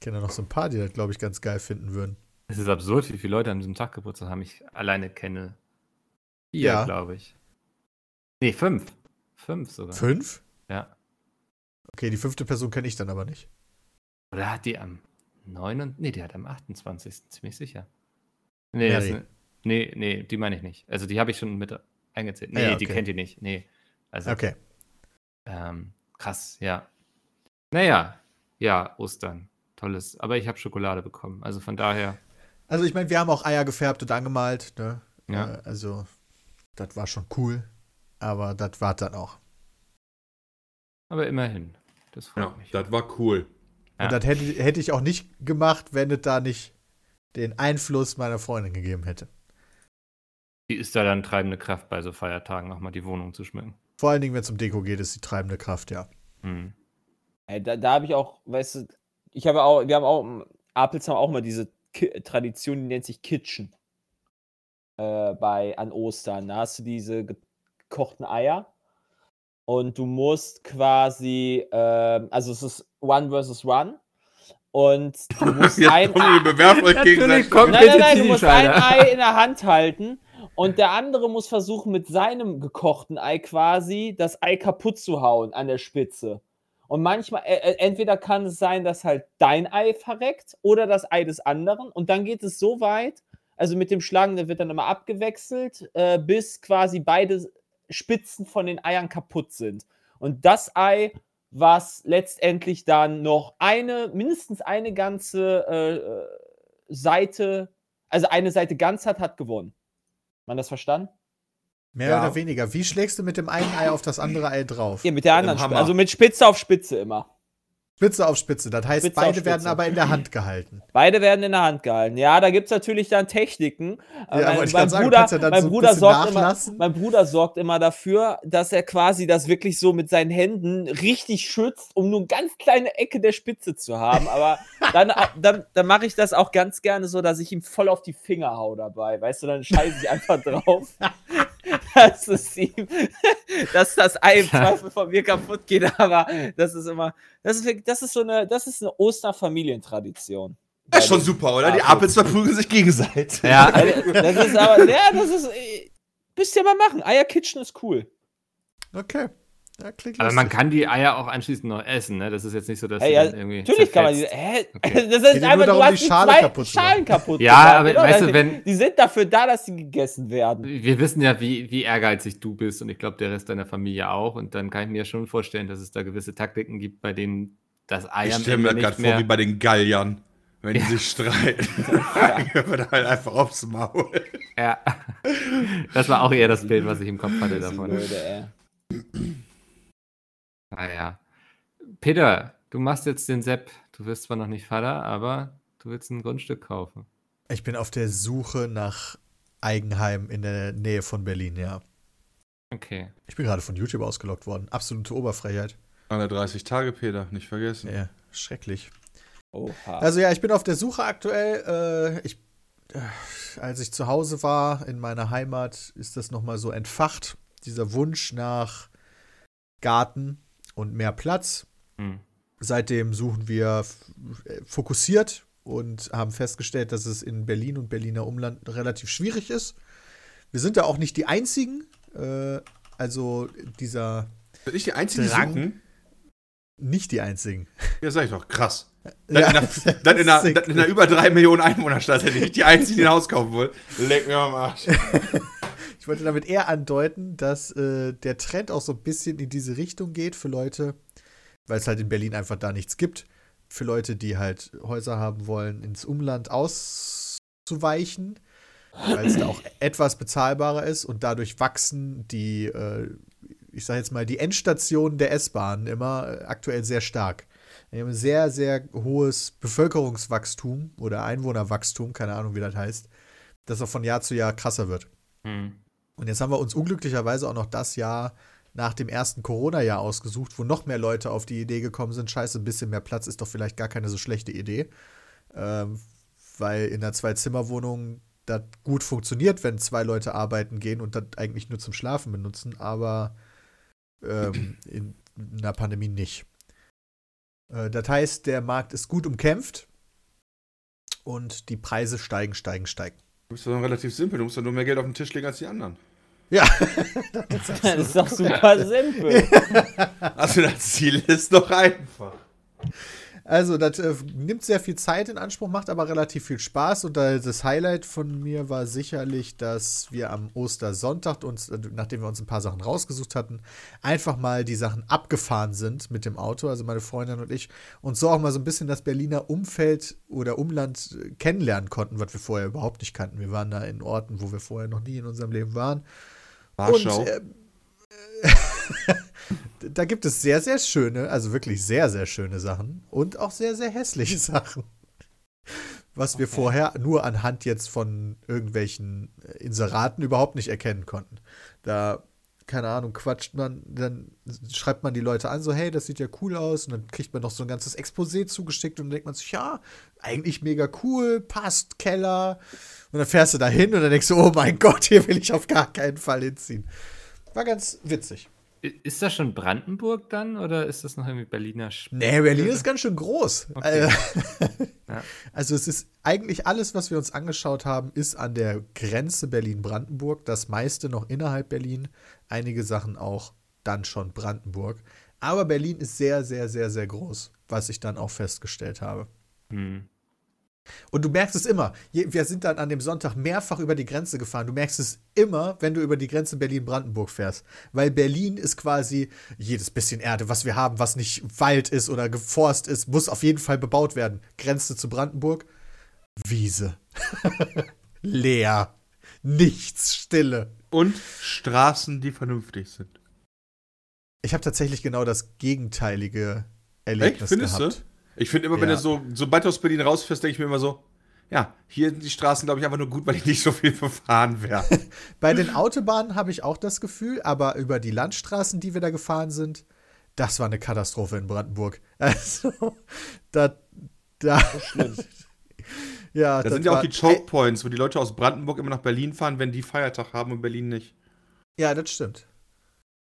kenne ja noch so ein paar, die das, glaube ich, ganz geil finden würden. Es ist absurd, wie viele Leute an diesem Tag Geburtstag haben. Ich alleine kenne vier, Ja. glaube ich. Nee, fünf. Fünf sogar. Fünf? Ja. Okay, die fünfte Person kenne ich dann aber nicht. Oder hat die am 9. Nee, die hat am 28. ziemlich sicher. Nee, Mary. nee, nee, die meine ich nicht. Also die habe ich schon mit eingezählt. Nee, Ah ja, die okay. kennt ihr nicht. Nee. Also, Okay. ähm, krass, ja. Naja, ja, Ostern. Tolles. Aber ich habe Schokolade bekommen. Also von daher, Also ich meine, wir haben auch Eier gefärbt und angemalt. Ne? Ja. Äh, also, das war schon cool. Aber das war dann auch. aber immerhin. Das freut Ja, mich. das war cool. Ja. Und das hätte, hätte ich auch nicht gemacht, wenn es da nicht den Einfluss meiner Freundin gegeben hätte. Die ist da dann treibende Kraft bei so Feiertagen, nochmal die Wohnung zu schmücken. Vor allen Dingen, wenn es um Deko geht, ist die treibende Kraft, ja. Hm. Ey, da da habe ich auch, weißt du, ich habe auch, wir haben auch, Apels haben auch mal diese Ki Tradition, die nennt sich Kitchen. Äh, bei, an Ostern. Da hast du diese gekochten Eier. Und du musst quasi, ähm, also es ist One versus One. Und du musst Jetzt ein wir bewerfen euch Natürlich gegenseitig. kommt- Nein, nein, nein, du musst ein. Ei in der Hand halten und der andere muss versuchen, mit seinem gekochten Ei quasi das Ei kaputt zu hauen an der Spitze. Und manchmal, äh, äh, entweder kann es sein, dass halt dein Ei verreckt oder das Ei des anderen. Und dann geht es so weit, also mit dem Schlagen, der wird dann immer abgewechselt, äh, bis quasi beide Spitzen von den Eiern kaputt sind. Und das Ei, was letztendlich dann noch eine, mindestens eine ganze äh, Seite, also eine Seite ganz hat, hat gewonnen. Man das verstanden? Mehr Ja. oder weniger. Wie schlägst du mit dem einen Ei auf das andere Ei drauf? Ja, mit der anderen. Spitze, also mit Spitze auf Spitze immer. Spitze auf Spitze. Das heißt, Spitze beide werden aber in der Hand gehalten. Beide werden in der Hand gehalten. Ja, da gibt es natürlich dann Techniken. Aber Ja, mein, ich mein, grad sagen, ja mein, so Bruder sorgt immer, mein Bruder sorgt immer dafür, dass er quasi das wirklich so mit seinen Händen richtig schützt, um nur eine ganz kleine Ecke der Spitze zu haben. Aber dann, dann, dann mache ich das auch ganz gerne so, dass ich ihm voll auf die Finger hau dabei. Weißt du, dann scheiße ich einfach drauf. dass es ihm, dass das Ei im Zweifel von mir kaputt geht, aber das ist immer, das ist, wirklich- das ist so eine, das ist eine Osterfamilientradition. Das ist schon super, oder? Die Apels verprügeln sich gegenseitig. Ja, Das ist aber, ja, das ist, äh, müsst ihr mal machen. Eier Kitchen ist cool. Okay. Ja, klingt aber lustig. man kann die Eier auch anschließend noch essen, ne? Das ist jetzt nicht so, dass Hey, die ja, irgendwie. Natürlich kann man die, zerfetzt. hä? Okay. Das ist einfach, darum, du hast die Schale zwei kaputt. Schalen kaputt Ja, gemacht. aber weißt du, die, wenn- die sind dafür da, dass sie gegessen werden. Wir wissen ja, wie, wie ehrgeizig du bist und ich glaube, der Rest deiner Familie auch. Und dann kann ich mir schon vorstellen, dass es da gewisse Taktiken gibt, bei denen das Ei Ich stelle mir gerade vor wie bei den Galliern. Wenn die sich streiten. Dann wird halt einfach aufs Maul. ja. Das war auch eher das Bild, was ich im Kopf hatte davon. Blöde, ey. Naja. Peter, du machst jetzt den Sepp. Du wirst zwar noch nicht Vater, aber du willst ein Grundstück kaufen. Ich bin auf der Suche nach Eigenheim in der Nähe von Berlin, ja. Okay. Ich bin gerade von YouTube ausgelockt worden. Absolute Oberfreiheit. Alle 30 Tage, Peter, nicht vergessen. Ja, schrecklich. Oha. Also ja, ich bin auf der Suche aktuell. Äh, ich, äh, als ich zu Hause war in meiner Heimat, ist das nochmal so entfacht. Dieser Wunsch nach Garten und mehr Platz. Hm. Seitdem suchen wir äh, fokussiert und haben festgestellt, dass es in Berlin und Berliner Umland relativ schwierig ist. Wir sind da auch nicht die einzigen. Äh, also dieser Bin ich die einzige, die Drang. suchen? nicht die einzigen. Ja, sag ich doch, krass. Dann, Ja, in, einer, dann, in, einer, dann in einer über drei Millionen Einwohnerstadt hätte ich die einzigen, die ein Haus kaufen wollen. Leck mir am Arsch. Ich wollte damit eher andeuten, dass äh, der Trend auch so ein bisschen in diese Richtung geht für Leute, weil es halt in Berlin einfach da nichts gibt, für Leute, die halt Häuser haben wollen, ins Umland auszuweichen, weil es da auch etwas bezahlbarer ist und dadurch wachsen die, äh, ich sage jetzt mal, die Endstationen der S-Bahn immer äh, aktuell sehr stark. Wir haben ein sehr, sehr hohes Bevölkerungswachstum oder Einwohnerwachstum, keine Ahnung, wie das heißt, das auch von Jahr zu Jahr krasser wird. Hm. Und jetzt haben wir uns unglücklicherweise auch noch das Jahr nach dem ersten Corona-Jahr ausgesucht, wo noch mehr Leute auf die Idee gekommen sind, scheiße, ein bisschen mehr Platz ist doch vielleicht gar keine so schlechte Idee. Ähm, weil in einer Zwei-Zimmer-Wohnung das gut funktioniert, wenn zwei Leute arbeiten gehen und das eigentlich nur zum Schlafen benutzen, aber ähm, in einer Pandemie nicht. Äh, das heißt, der Markt ist gut umkämpft und die Preise steigen, steigen, steigen. Du bist doch relativ simpel. Du musst doch nur mehr Geld auf den Tisch legen als die anderen. Ja, Das ist doch super simpel. Also das Ziel ist doch einfach. Also, das äh, nimmt sehr viel Zeit in Anspruch, macht aber relativ viel Spaß. Und äh, das Highlight von mir war sicherlich, dass wir am Ostersonntag uns, äh, nachdem wir uns ein paar Sachen rausgesucht hatten, einfach mal die Sachen abgefahren sind mit dem Auto, also meine Freundin und ich, und so auch mal so ein bisschen das Berliner Umfeld oder Umland äh, kennenlernen konnten, was wir vorher überhaupt nicht kannten. Wir waren da in Orten, wo wir vorher noch nie in unserem Leben waren. Warschau. Und, äh, da gibt es sehr, sehr schöne, also wirklich sehr, sehr schöne Sachen und auch sehr, sehr hässliche Sachen. Was wir Okay. vorher nur anhand jetzt von irgendwelchen Inseraten überhaupt nicht erkennen konnten. Da, keine Ahnung, quatscht man, dann schreibt man die Leute an, so, hey, das sieht ja cool aus, und dann kriegt man noch so ein ganzes Exposé zugeschickt und dann denkt man sich, ja, eigentlich mega cool, passt, Keller. Und dann fährst du da hin und dann denkst du, oh mein Gott, hier will ich auf gar keinen Fall hinziehen. War ganz witzig. Ist das schon Brandenburg dann oder ist das noch irgendwie Berliner Sp Nee, Berlin ist ganz schön groß. Okay. Äh, Ja. Also es ist eigentlich alles, was wir uns angeschaut haben, ist an der Grenze Berlin-Brandenburg. Das meiste noch innerhalb Berlin. Einige Sachen auch dann schon Brandenburg. Aber Berlin ist sehr, sehr, sehr, sehr groß, was ich dann auch festgestellt habe. Hm. Und du merkst es immer. Wir sind dann an dem Sonntag mehrfach über die Grenze gefahren. Du merkst es immer, wenn du über die Grenze Berlin-Brandenburg fährst. Weil Berlin ist quasi jedes bisschen Erde, was wir haben, was nicht Wald ist oder geforst ist, muss auf jeden Fall bebaut werden. Grenze zu Brandenburg, Wiese. Leer. Nichts, Stille. Und Straßen, die vernünftig sind. Ich habe tatsächlich genau das gegenteilige Erlebnis Echt? Findest gehabt. du? Ich finde immer, wenn Ja. du so, sobald du aus Berlin rausfährst, denke ich mir immer so, ja, hier sind die Straßen, glaube ich, einfach nur gut, weil ich nicht so viel verfahren wäre. Bei den Autobahnen habe ich auch das Gefühl, aber über die Landstraßen, die wir da gefahren sind, das war eine Katastrophe in Brandenburg. Also, da, da, Schlimm. ja, Da das sind ja auch die Choke Points, wo die Leute aus Brandenburg immer nach Berlin fahren, wenn die Feiertag haben und Berlin nicht. Ja, das stimmt.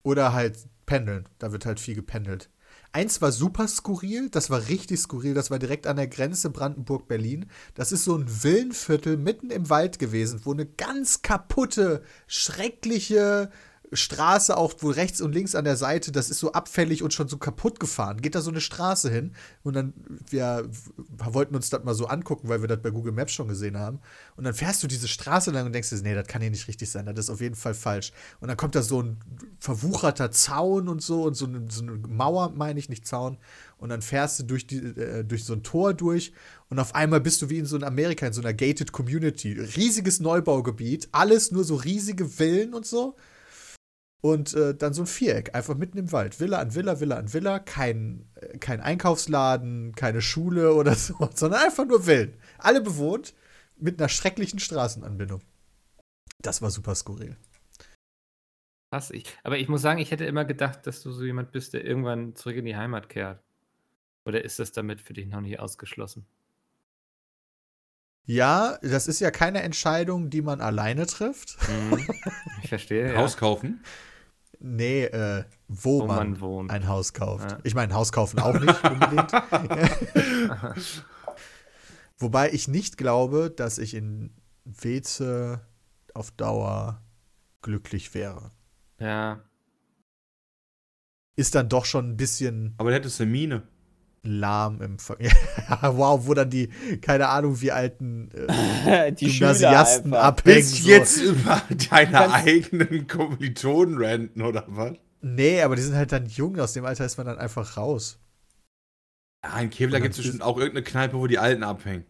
Oder halt pendeln. Da wird halt viel gependelt. Eins war super skurril, das war richtig skurril, das war direkt an der Grenze Brandenburg-Berlin. Das ist so ein Villenviertel mitten im Wald gewesen, wo eine ganz kaputte, schreckliche Straße auch, wo rechts und links an der Seite, das ist so abfällig und schon so kaputt gefahren. Geht da so eine Straße hin und dann, wir wollten uns das mal so angucken, weil wir das bei Google Maps schon gesehen haben. Und dann fährst du diese Straße lang und denkst dir, nee, das kann hier nicht richtig sein, das ist auf jeden Fall falsch. Und dann kommt da so ein verwucherter Zaun und so und so eine, so eine Mauer, meine ich, nicht Zaun. Und dann fährst du durch, die, äh, durch so ein Tor durch und auf einmal bist du wie in so in Amerika, in so einer gated Community. Riesiges Neubaugebiet, alles nur so riesige Villen und so. Und äh, dann so ein Viereck, einfach mitten im Wald. Villa an Villa, Villa an Villa, kein, äh, kein Einkaufsladen, keine Schule oder so, sondern einfach nur Villen. Alle bewohnt mit einer schrecklichen Straßenanbindung. Das war super skurril. Krass. Ich, aber ich muss sagen, ich hätte immer gedacht, dass du so jemand bist, der irgendwann zurück in die Heimat kehrt. Oder ist das damit für dich noch nicht ausgeschlossen? Ja, das ist ja keine Entscheidung, die man alleine trifft. Mhm. Ich verstehe. Ja. Haus kaufen. Nee, äh, wo, Wo man, man wohnt. ein Haus kauft. Ja. Ich meine, ein Haus kaufen auch nicht unbedingt. Wobei ich nicht glaube, dass ich in Weze auf Dauer glücklich wäre. Ja. ist dann doch schon ein bisschen Aber der hätte eine Mine. Lahm im Ver ja, Wow, wo dann die, keine Ahnung, wie alten äh, die Gymnasiasten abhängen. Willst So. jetzt über deine eigenen Kommilitonen ranten, oder was? Nee, aber die sind halt dann jung, aus dem Alter ist man dann einfach raus. Ja, in Kevlar gibt es bestimmt auch irgendeine Kneipe, wo die Alten abhängen.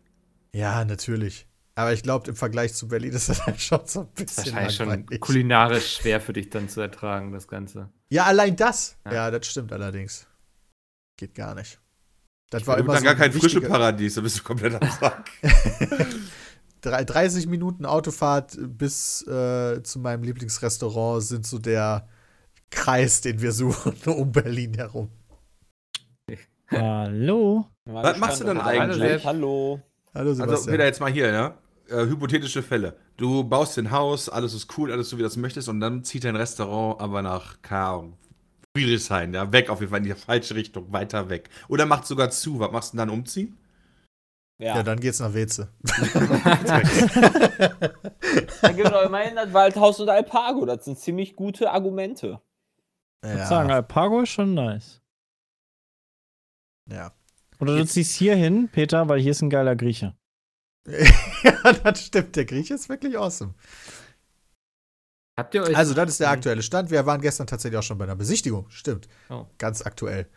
Ja, natürlich. Aber ich glaube, im Vergleich zu Berlin ist das halt schon so ein bisschen wahrscheinlich schon kulinarisch schwer für dich dann zu ertragen, das Ganze. Ja, allein das. Ja. Ja. das stimmt allerdings. Geht gar nicht. Das Da war immer dann so gar ein kein frische wichtiger- Paradies, da bist du komplett am Sack. Drei- 30 Minuten Autofahrt bis äh, zu meinem Lieblingsrestaurant sind so der Kreis, den wir suchen, um Berlin herum. Hallo. Was machst du denn eigentlich? Hallo. Hallo Also Sebastian. wieder jetzt mal hier, ne? Äh, hypothetische Fälle. Du baust ein Haus, alles ist cool, alles so wie du das möchtest, und dann zieht dein Restaurant aber nach, keine Ahnung, Friedrichshain, ja, weg auf jeden Fall in die falsche Richtung, weiter weg. Oder macht sogar zu. Was machst du denn dann umziehen? Ja. ja, dann geht's nach Weze. Dann gibt es immerhin das Waldhaus und Alpago. Das sind ziemlich gute Argumente. Ich würde sagen, Alpago ist schon nice. ja. Oder du ziehst hier hin, Peter, weil hier ist ein geiler Grieche. ja, das stimmt. Der Grieche ist wirklich awesome. Habt ihr euch. Also, das ist der aktuelle Stand. Wir waren gestern tatsächlich auch schon bei einer Besichtigung. Stimmt. Oh. Ganz aktuell.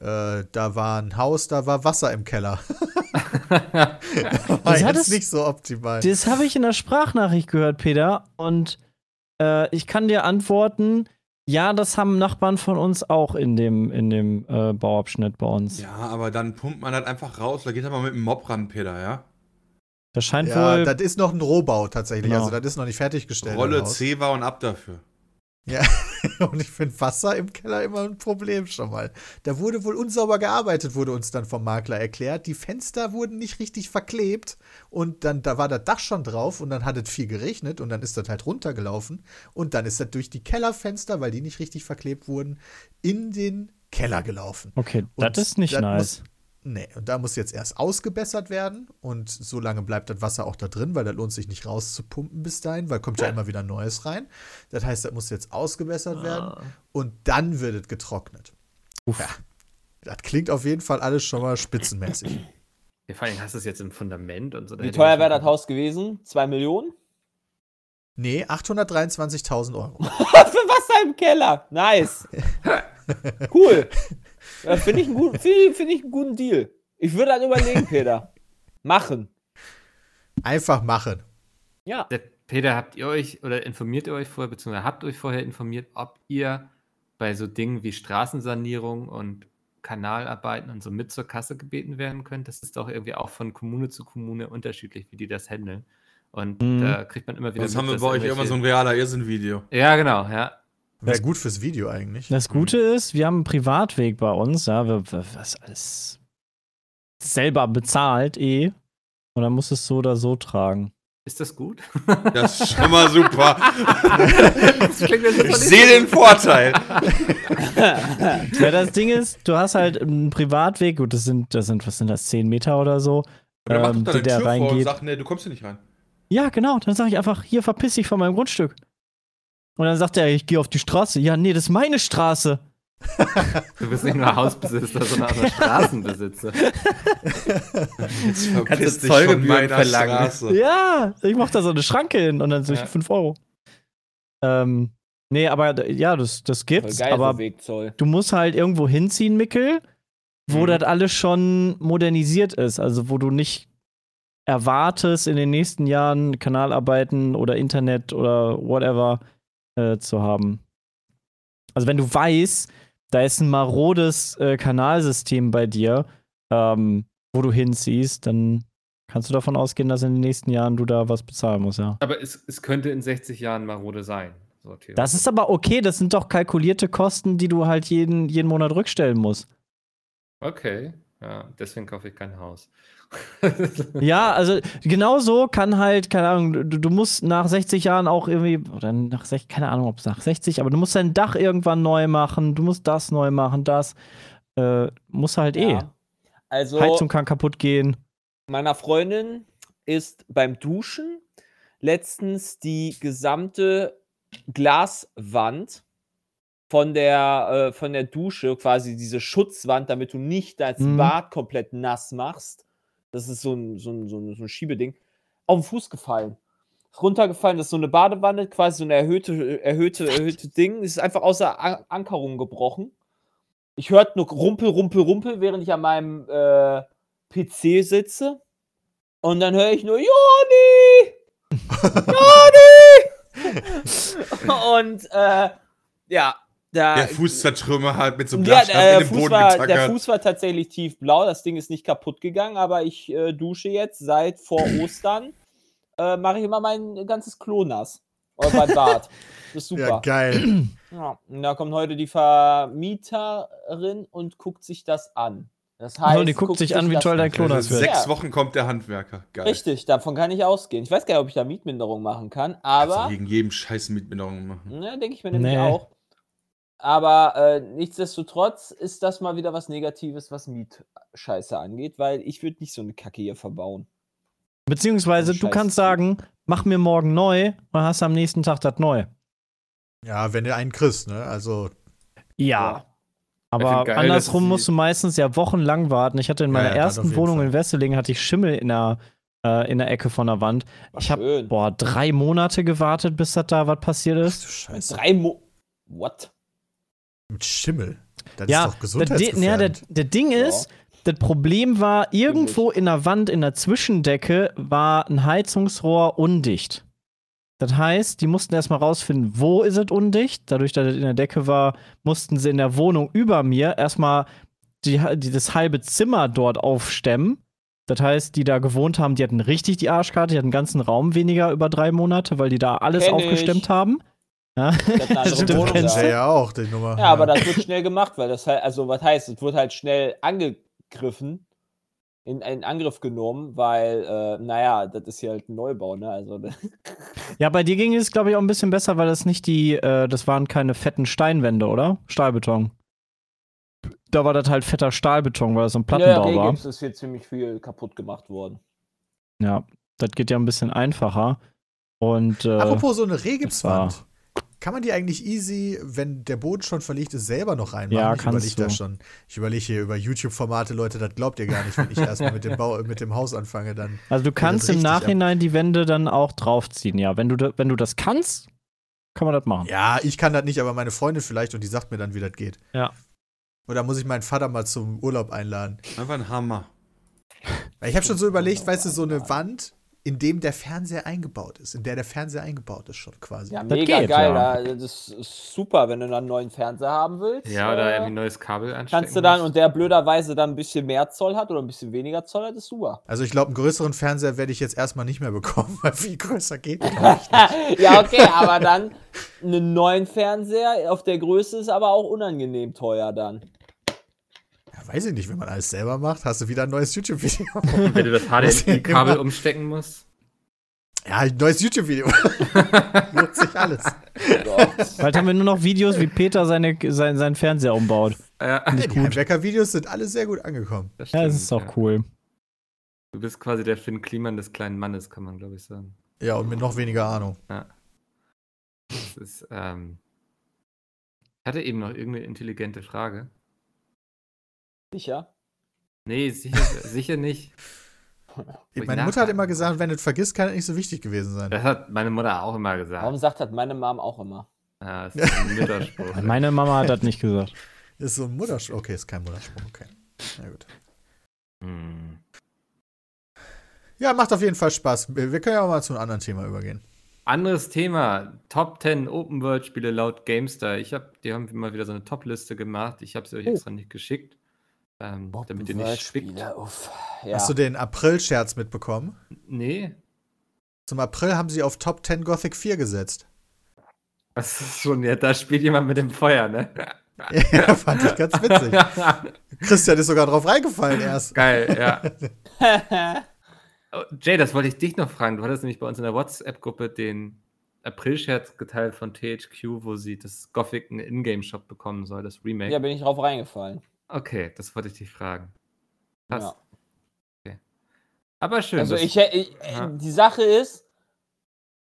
Äh, da war ein Haus, da war Wasser im Keller. Das jetzt es- nicht so optimal. Das habe ich in der Sprachnachricht gehört, Peter. Und äh, ich kann dir antworten, ja, das haben Nachbarn von uns auch in dem, in dem äh, Bauabschnitt bei uns. Ja, aber dann pumpt man das einfach raus, da geht er mal mit dem Mob ran, Peter, ja? Das scheint Ja, wohl. das ist noch ein Rohbau tatsächlich. Genau. Also, das ist noch nicht fertiggestellt. Rolle. C war und ab dafür. Und ich finde Wasser im Keller immer ein Problem schon mal. Da wurde wohl unsauber gearbeitet, wurde uns dann vom Makler erklärt. Die Fenster wurden nicht richtig verklebt und dann da war das Dach schon drauf und dann hat es viel geregnet und dann ist das halt runtergelaufen und dann ist das durch die Kellerfenster, weil die nicht richtig verklebt wurden, in den Keller gelaufen. okay, das ist nicht nice. Muss, nee, und da muss jetzt erst ausgebessert werden und so lange bleibt das Wasser auch da drin, weil das lohnt sich nicht rauszupumpen bis dahin, weil kommt ja immer wieder Neues rein. Das heißt, das muss jetzt ausgebessert werden Ah. und dann wird es getrocknet. Uff. Ja. Das klingt auf jeden Fall alles schon mal spitzenmäßig. Ja, vor allem hast du es jetzt im Fundament und so. Wie teuer wäre das Haus gewesen? Zwei Millionen? Nee, 823.000 Euro. Für Wasser im Keller. Nice. cool. Ja, Finde ich, einen guten- find, find ich einen guten Deal. Ich würde das überlegen, Peter. Machen. Einfach machen. Ja. Der Peter, habt ihr euch oder informiert ihr euch vorher, beziehungsweise habt euch vorher informiert, ob ihr bei so Dingen wie Straßensanierung und Kanalarbeiten und so mit zur Kasse gebeten werden könnt? Das ist doch irgendwie auch von Kommune zu Kommune unterschiedlich, wie die das handeln. Und Mhm. da kriegt man immer wieder Sonst haben wir bei euch immer so ein realer Irrsinn-Video. Ja, genau, ja. Wäre gut fürs Video eigentlich. Das Gute ist, wir haben einen Privatweg bei uns, ja, wir, wir, was alles selber bezahlt eh. Und dann muss es so oder so tragen. Ist das gut? Das ist schon mal super. Das Ich sehe den Vorteil. Ja, das Ding ist, du hast halt einen Privatweg, gut, das sind, das sind, was sind das, 10 Meter oder so, ähm, die der Tür vor und reingeht. sagt, nee, du kommst hier nicht rein. Ja, genau, dann sage ich einfach, hier verpiss dich von meinem Grundstück. Und dann sagt er, ich gehe auf die Straße. Ja, nee, das ist meine Straße. Du bist nicht nur Hausbesitzer, sondern auch Straßenbesitzer. Jetzt Kannst verpiss du dich von Zollgebühren meiner verlangen? Straße. Ja, ich mach da so eine Schranke hin und dann so Ja. 5 Euro. Ähm, nee, aber ja, das, das gibt's, geil, aber du musst halt irgendwo hinziehen, Mickel, wo Mhm. das alles schon modernisiert ist. Also wo du nicht erwartest, in den nächsten Jahren Kanalarbeiten oder Internet oder whatever äh, zu haben. Also wenn du weißt, da ist ein marodes äh, Kanalsystem bei dir, ähm, wo du hinziehst, dann kannst du davon ausgehen, dass in den nächsten Jahren du da was bezahlen musst, ja. Aber es, es könnte in 60 Jahren marode sein. So. Das ist aber okay, das sind doch kalkulierte Kosten, die du halt jeden, jeden Monat rückstellen musst. Okay, ja, deswegen kaufe ich kein Haus. Ja, also genau so kann halt, keine Ahnung, du, du musst nach 60 Jahren auch irgendwie, oder nach 60, keine Ahnung, ob es nach 60, aber du musst dein Dach irgendwann neu machen, du musst das neu machen, das. Äh, muss halt eh. Ja. Also, Heizung kann kaputt gehen. meiner Freundin ist beim Duschen letztens die gesamte Glaswand von der, äh, von der Dusche, quasi diese Schutzwand, damit du nicht das Mhm. Bad komplett nass machst. Das ist so ein, so ein, so ein, so ein Schiebeding. Auf den Fuß gefallen. Runtergefallen, das ist so eine Badewanne, quasi so eine erhöhte, erhöhte, erhöhte Ding. Es ist einfach außer An Ankerung gebrochen. Ich hörte nur Rumpel, Rumpel, Rumpel, während ich an meinem äh, PC sitze. Und dann höre ich nur Joni! Joni! Und äh, ja, da. Der Fuß zertrümmer halt mit so einem ja, der, in den Fuß Boden war, der. Fuß war tatsächlich tiefblau. Das Ding ist nicht kaputt gegangen, aber ich äh, dusche jetzt seit vor Ostern. Äh, Mache ich immer mein ganzes Klo nass. Oder mein Bad. Das ist super. Ja, geil. Ja, und da kommt heute die Vermieterin und guckt sich das an. Das heißt, Oh, die guckt sich an, wie toll dein Klo das wird. sechs. Wochen kommt der Handwerker. Geil. Richtig, davon kann ich ausgehen. Ich weiß gar nicht, ob ich da Mietminderung machen kann, aber wegen jedem Scheiß Mietminderung machen. ne, denke ich mir nämlich Nee. auch. Aber äh, nichtsdestotrotz ist das mal wieder was Negatives, was Mietscheiße angeht, weil ich würde nicht so eine Kacke hier verbauen. Beziehungsweise du kannst sagen, mach mir morgen neu und dann hast du am nächsten Tag das neu. Ja, wenn du einen kriegst, ne? Also, Ja. Aber Ich find geil, andersrum musst du meistens ja wochenlang warten. Ich hatte in Ja, meiner ja, auf ersten Wohnung Fall. in Wesseling hatte ich Schimmel in der, äh, in der Ecke von der Wand. War Ich habe boah drei Monate gewartet, bis das da was passiert ach ist. du Scheiße. Drei Mo. What? Mit Schimmel. Das ja, ist doch das Di- ja, der, gesundheitsgefährdend. der Ding ist, das Problem war, irgendwo in der Wand, in der Zwischendecke, war ein Heizungsrohr undicht. Das heißt, die mussten erstmal rausfinden, wo ist es undicht. Dadurch, dass es in der Decke war, mussten sie in der Wohnung über mir erstmal die, die, das halbe Zimmer dort aufstemmen. Das heißt, die da gewohnt haben, die hatten richtig die Arschkarte, die hatten den ganzen Raum weniger über drei Monate, weil die da alles Kenn ich. aufgestemmt haben. Ja. Stimmt, du Wohnung kennst da. Ja, ja, auch, die Nummer. Ja, aber das wird schnell gemacht, weil das halt, also was heißt, es wird halt schnell angegriffen, in, in Angriff genommen, weil, äh, naja, das ist hier halt ein Neubau, ne? Also, Ja, bei dir ging es, glaube ich, auch ein bisschen besser, weil das nicht die, äh, das waren keine fetten Steinwände, oder? Stahlbeton. Da war das halt fetter Stahlbeton, weil das so ein ja, Plattenbau war. Regips ist hier ziemlich viel kaputt gemacht worden. Ja, das geht ja ein bisschen einfacher. Und äh, Apropos so eine das Regipswand. Kann man die eigentlich easy, wenn der Boden schon verlegt ist, selber noch reinmachen? Ja, ich kannst überlege da du. schon. Ich überlege hier über YouTube-Formate, Leute, das glaubt ihr gar nicht, wenn ich erstmal mit dem Bau, mit dem Haus anfange, dann. also du kannst im richtig ab. Nachhinein die Wände dann auch draufziehen, ja. Wenn du, da, wenn du das kannst, kann man das machen. Ja, ich kann das nicht, aber meine Freundin vielleicht und die sagt mir dann, wie das geht. Ja. Oder muss ich meinen Vater mal zum Urlaub einladen? Einfach ein Hammer. Ich habe schon so überlegt, weißt du, so eine Wand, in dem der Fernseher eingebaut ist, in der der Fernseher eingebaut ist schon quasi. Ja, Das mega geht, geil. ja. Da, das ist super, wenn du dann einen neuen Fernseher haben willst. Ja, oder äh, irgendwie ein neues Kabel anstecken. Kannst du dann, musst. und der blöderweise dann ein bisschen mehr Zoll hat oder ein bisschen weniger Zoll hat, ist super. Also ich glaube, einen größeren Fernseher werde ich jetzt erstmal nicht mehr bekommen, weil viel größer geht nicht. ja, okay, aber dann einen neuen Fernseher auf der Größe ist aber auch unangenehm teuer dann. Ja, weiß ich nicht, wenn man alles selber macht, hast du wieder ein neues YouTube-Video. Wenn du das HDMI-Kabel umstecken musst. ja, ein neues YouTube-Video. Lohnt sich alles. Bald haben wir nur noch Videos, wie Peter seine, sein, seinen Fernseher umbaut. Ja, Die Heimwerker-Videos sind alle sehr gut angekommen. das Ja, das stimmt, ist auch ja. cool. Du bist quasi der Finn Kliman des kleinen Mannes, kann man glaube ich sagen. Ja, und mit noch weniger Ahnung. Das ist, ähm ich hatte eben noch irgendeine intelligente Frage. Sicher? Nee, sicher, sicher nicht. ich Meine Mutter hat immer gesagt, wenn du es vergisst, kann es nicht so wichtig gewesen sein. Das hat meine Mutter auch immer gesagt. Warum sagt das meine Mom auch immer? Ja, das ist ein Mütterspruch. Meine Mama hat das nicht gesagt. Ist so ein Mutterspruch. Okay, ist kein Mutterspruch, okay. Na gut. Hm. Ja, macht auf jeden Fall Spaß. Wir können ja auch mal zu einem anderen Thema übergehen. Anderes Thema. Top 10 Open World Spiele laut GameStar. Ich habe, die haben mal wieder so eine Top-Liste gemacht. Ich habe sie euch Oh. extra nicht geschickt. Ähm, damit ihr nicht uff. Ja. Hast du den April-Scherz mitbekommen? Nee. Zum April haben sie auf Top 10 Gothic 4 gesetzt. Das ist schon, ja, da spielt jemand mit dem Feuer, ne? ja, fand ich ganz witzig. Christian ist sogar drauf reingefallen erst. Geil, ja. Oh, Jay, das wollte ich dich noch fragen. Du hattest nämlich bei uns in der WhatsApp-Gruppe den April-Scherz geteilt von THQ, wo sie das Gothic einen Ingame-Shop bekommen soll, das Remake. ja, bin ich drauf reingefallen. Okay, das wollte ich dich fragen. Passt. Ja. Aber schön. Also ich, ich äh, Ja. die Sache ist,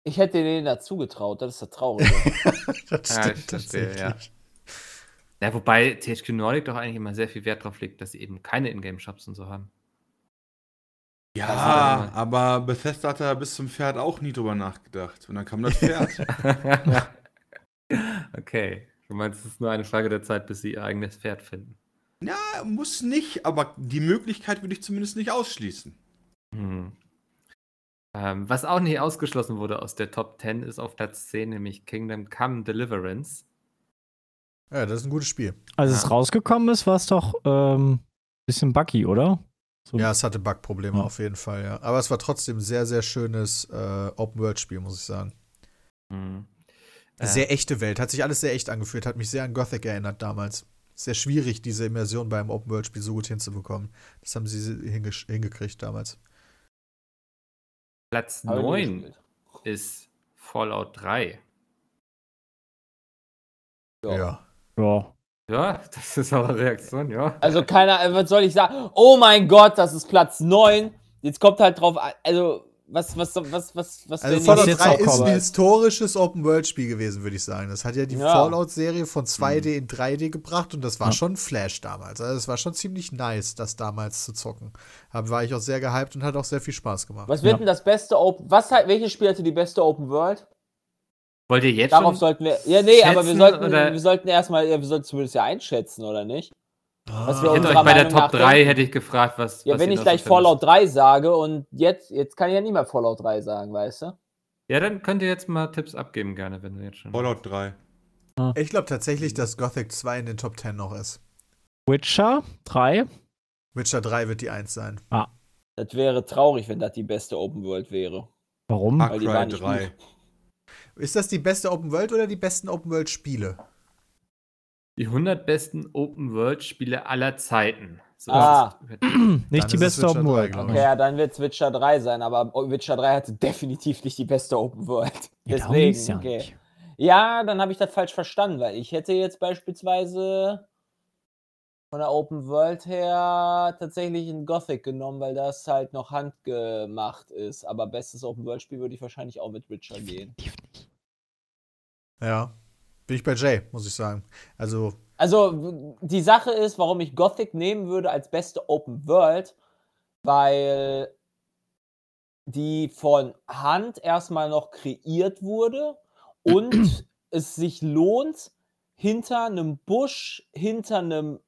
ich hätte denen dazu getraut, das ist das Traurige. Das Ja, stimmt ja. tatsächlich. Ja, wobei THQ Nordic doch eigentlich immer sehr viel Wert drauf legt, dass sie eben keine Ingame-Shops und so haben. Ja, aber Bethesda hat da bis zum Pferd auch nie drüber nachgedacht. Und dann kam das Pferd. okay. Du meinst, es ist nur eine Frage der Zeit, bis sie ihr eigenes Pferd finden. Ja, muss nicht, aber die Möglichkeit würde ich zumindest nicht ausschließen. Hm. Ähm, was auch nicht ausgeschlossen wurde aus der Top 10 ist auf Platz 10, nämlich Kingdom Come Deliverance. Ja, das ist ein gutes Spiel. Als Ja. es rausgekommen ist, war es doch ähm, bisschen buggy, oder? So, Ja, es hatte Bugprobleme Ja. auf jeden Fall, ja. Aber es war trotzdem ein sehr, sehr schönes äh, Open-World-Spiel, muss ich sagen. Hm. Äh, Sehr echte Welt, hat sich alles sehr echt angefühlt, hat mich sehr an Gothic erinnert damals. Sehr schwierig, diese Immersion beim Open-World-Spiel so gut hinzubekommen. Das haben sie hinge- hingekriegt damals. Platz Hab ich nie 9 gespielt. ist Fallout 3. Ja. Ja. ja. Ja, das ist eure Reaktion, ja. Also keiner, äh, was soll ich sagen? Oh mein Gott, das ist Platz 9. Jetzt kommt halt drauf, an- also was, was, was, was, was Also Fallout jetzt 3 auch ist ein historisches Open-World-Spiel gewesen, würde ich sagen. Das hat ja die Ja. Fallout-Serie von 2D in 3D gebracht und das war Ja. schon Flash damals. Also es war schon ziemlich nice, das damals zu zocken. Da war ich auch sehr gehypt und hat auch sehr viel Spaß gemacht. Was wird Ja. denn das beste Open, was halt, welches Spiel hatte die beste Open World? Wollt ihr jetzt Darauf schon? sollten wir, ja nee, aber wir schätzen, sollten, oder- wir sollten erstmal, ja, wir sollten zurmindest ja einschätzen, oder nicht? Was wir Ich hätte euch bei der Top nach 3 denken. hätte ich gefragt, was. Ja, was wenn ihr ich gleich. Fallout 3 sage und jetzt, jetzt kann ich ja nicht mehr Fallout 3 sagen, weißt du? Ja, dann könnt ihr jetzt mal Tipps abgeben, gerne, wenn du jetzt schon. Fallout 3. Ich glaube tatsächlich, dass Gothic 2 in den Top 10 noch ist. Witcher 3. Witcher 3 wird die 1 sein. Das wäre traurig, wenn das die beste Open World wäre. Warum? Far Weil die Cry war nicht 3. gut. Ist das die beste Open World oder die besten Open World Spiele? Die 100 besten Open-World-Spiele aller Zeiten. So Ah. ist es- Dann Nicht die beste Witcher Open 3, World. Okay, ja, dann wird es Witcher 3 sein, aber Witcher 3 hatte definitiv nicht die beste Open World. Ja, Deswegen, ja okay. nicht. Ja, dann habe ich das falsch verstanden, weil ich hätte jetzt beispielsweise von der Open World her tatsächlich ein Gothic genommen, weil das halt noch handgemacht ist. Aber bestes Open World Spiel würde ich wahrscheinlich auch mit Witcher gehen. Definitiv nicht. Ja. Bin ich bei Jay, muss ich sagen. Also, Also die Sache ist, warum ich Gothic nehmen würde als beste Open World, weil die von Hand erstmal noch kreiert wurde und es sich lohnt, hinter einem Busch, hinter einem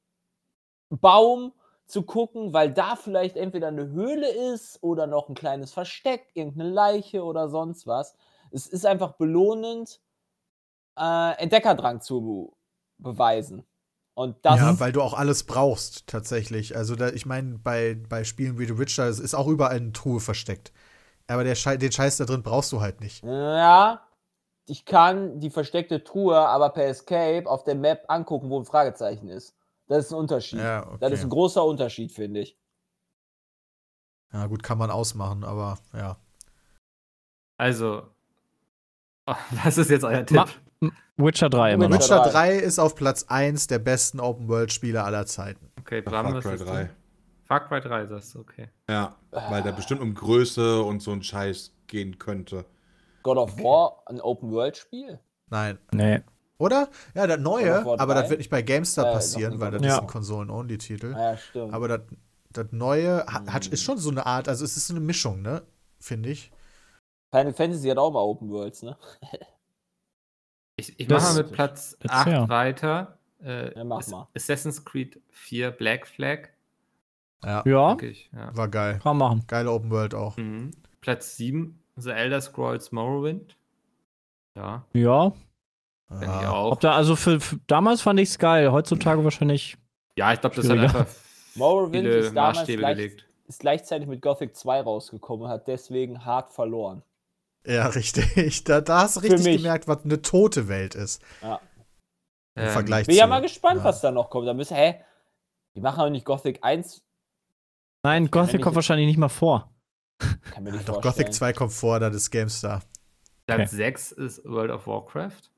Baum zu gucken, weil da vielleicht entweder eine Höhle ist oder noch ein kleines Versteck, irgendeine Leiche oder sonst was. Es ist einfach belohnend, äh, Entdeckerdrang zu beweisen. Und das ja, weil du auch alles brauchst, tatsächlich. Also, da, ich meine, bei, bei Spielen wie The Witcher ist auch überall eine Truhe versteckt. Aber der Schei den Scheiß da drin brauchst du halt nicht. Ja, ich kann die versteckte Truhe aber per Escape auf der Map angucken, wo ein Fragezeichen ist. Das ist ein Unterschied. Ja, okay. Das ist ein großer Unterschied, finde ich. Ja, gut, kann man ausmachen, aber ja. Also, oh, was ist jetzt euer Tipp? Witcher 3 immer noch. Witcher Witcher 3. 3 ist auf Platz 1 der besten Open-World-Spiele aller Zeiten. Okay, Far Bram, was Cry ist 3. du? Far Cry 3 sagst du, okay. Ja, weil der bestimmt um Größe und so ein Scheiß gehen könnte. God of War, ein Open-World-Spiel? Nein. Nee. Oder? Ja, das neue, aber 3? das wird nicht bei GameStar Äh, passieren, weil das of ist ein Konsolen-Only-Titel. Ja, stimmt. Aber das, das neue ha- hat, Hm. ist schon so eine Art, also es ist so eine Mischung, ne? Finde ich. Final Fantasy hat auch mal Open Worlds, ne? Ich, ich mache mal mit Platz Jetzt 8 ja. weiter. Äh, Ja, mach mal. Assassin's Creed 4 Black Flag. Ja, Ja, Wirklich, ja. war geil. kann man machen. Geile Open World auch. Mhm. Platz 7, The Elder Scrolls Morrowind. Ja, Ja. denke ich Ja. auch. Ob da, also für, für damals fand ich es geil, heutzutage wahrscheinlich. Ja, ich glaube, das hat einfach Morrowind viele ist damals Maßstäbe gleich, gelegt. ist gleichzeitig mit Gothic 2 rausgekommen und hat deswegen hart verloren. Ja, richtig. Da, da hast du richtig gemerkt, was eine tote Welt ist. Ja. Im Ähm, Vergleich Bin ja zu- mal gespannt, ja. was da noch kommt. Da müssen, hä? Die machen auch nicht Gothic 1. Nein, Gothic kommt wahrscheinlich nicht mal vor. Kann mir Ja, nicht doch, vorstellen. Gothic 2 kommt vor, das ist GameStar. Platz 6 ist World of Warcraft.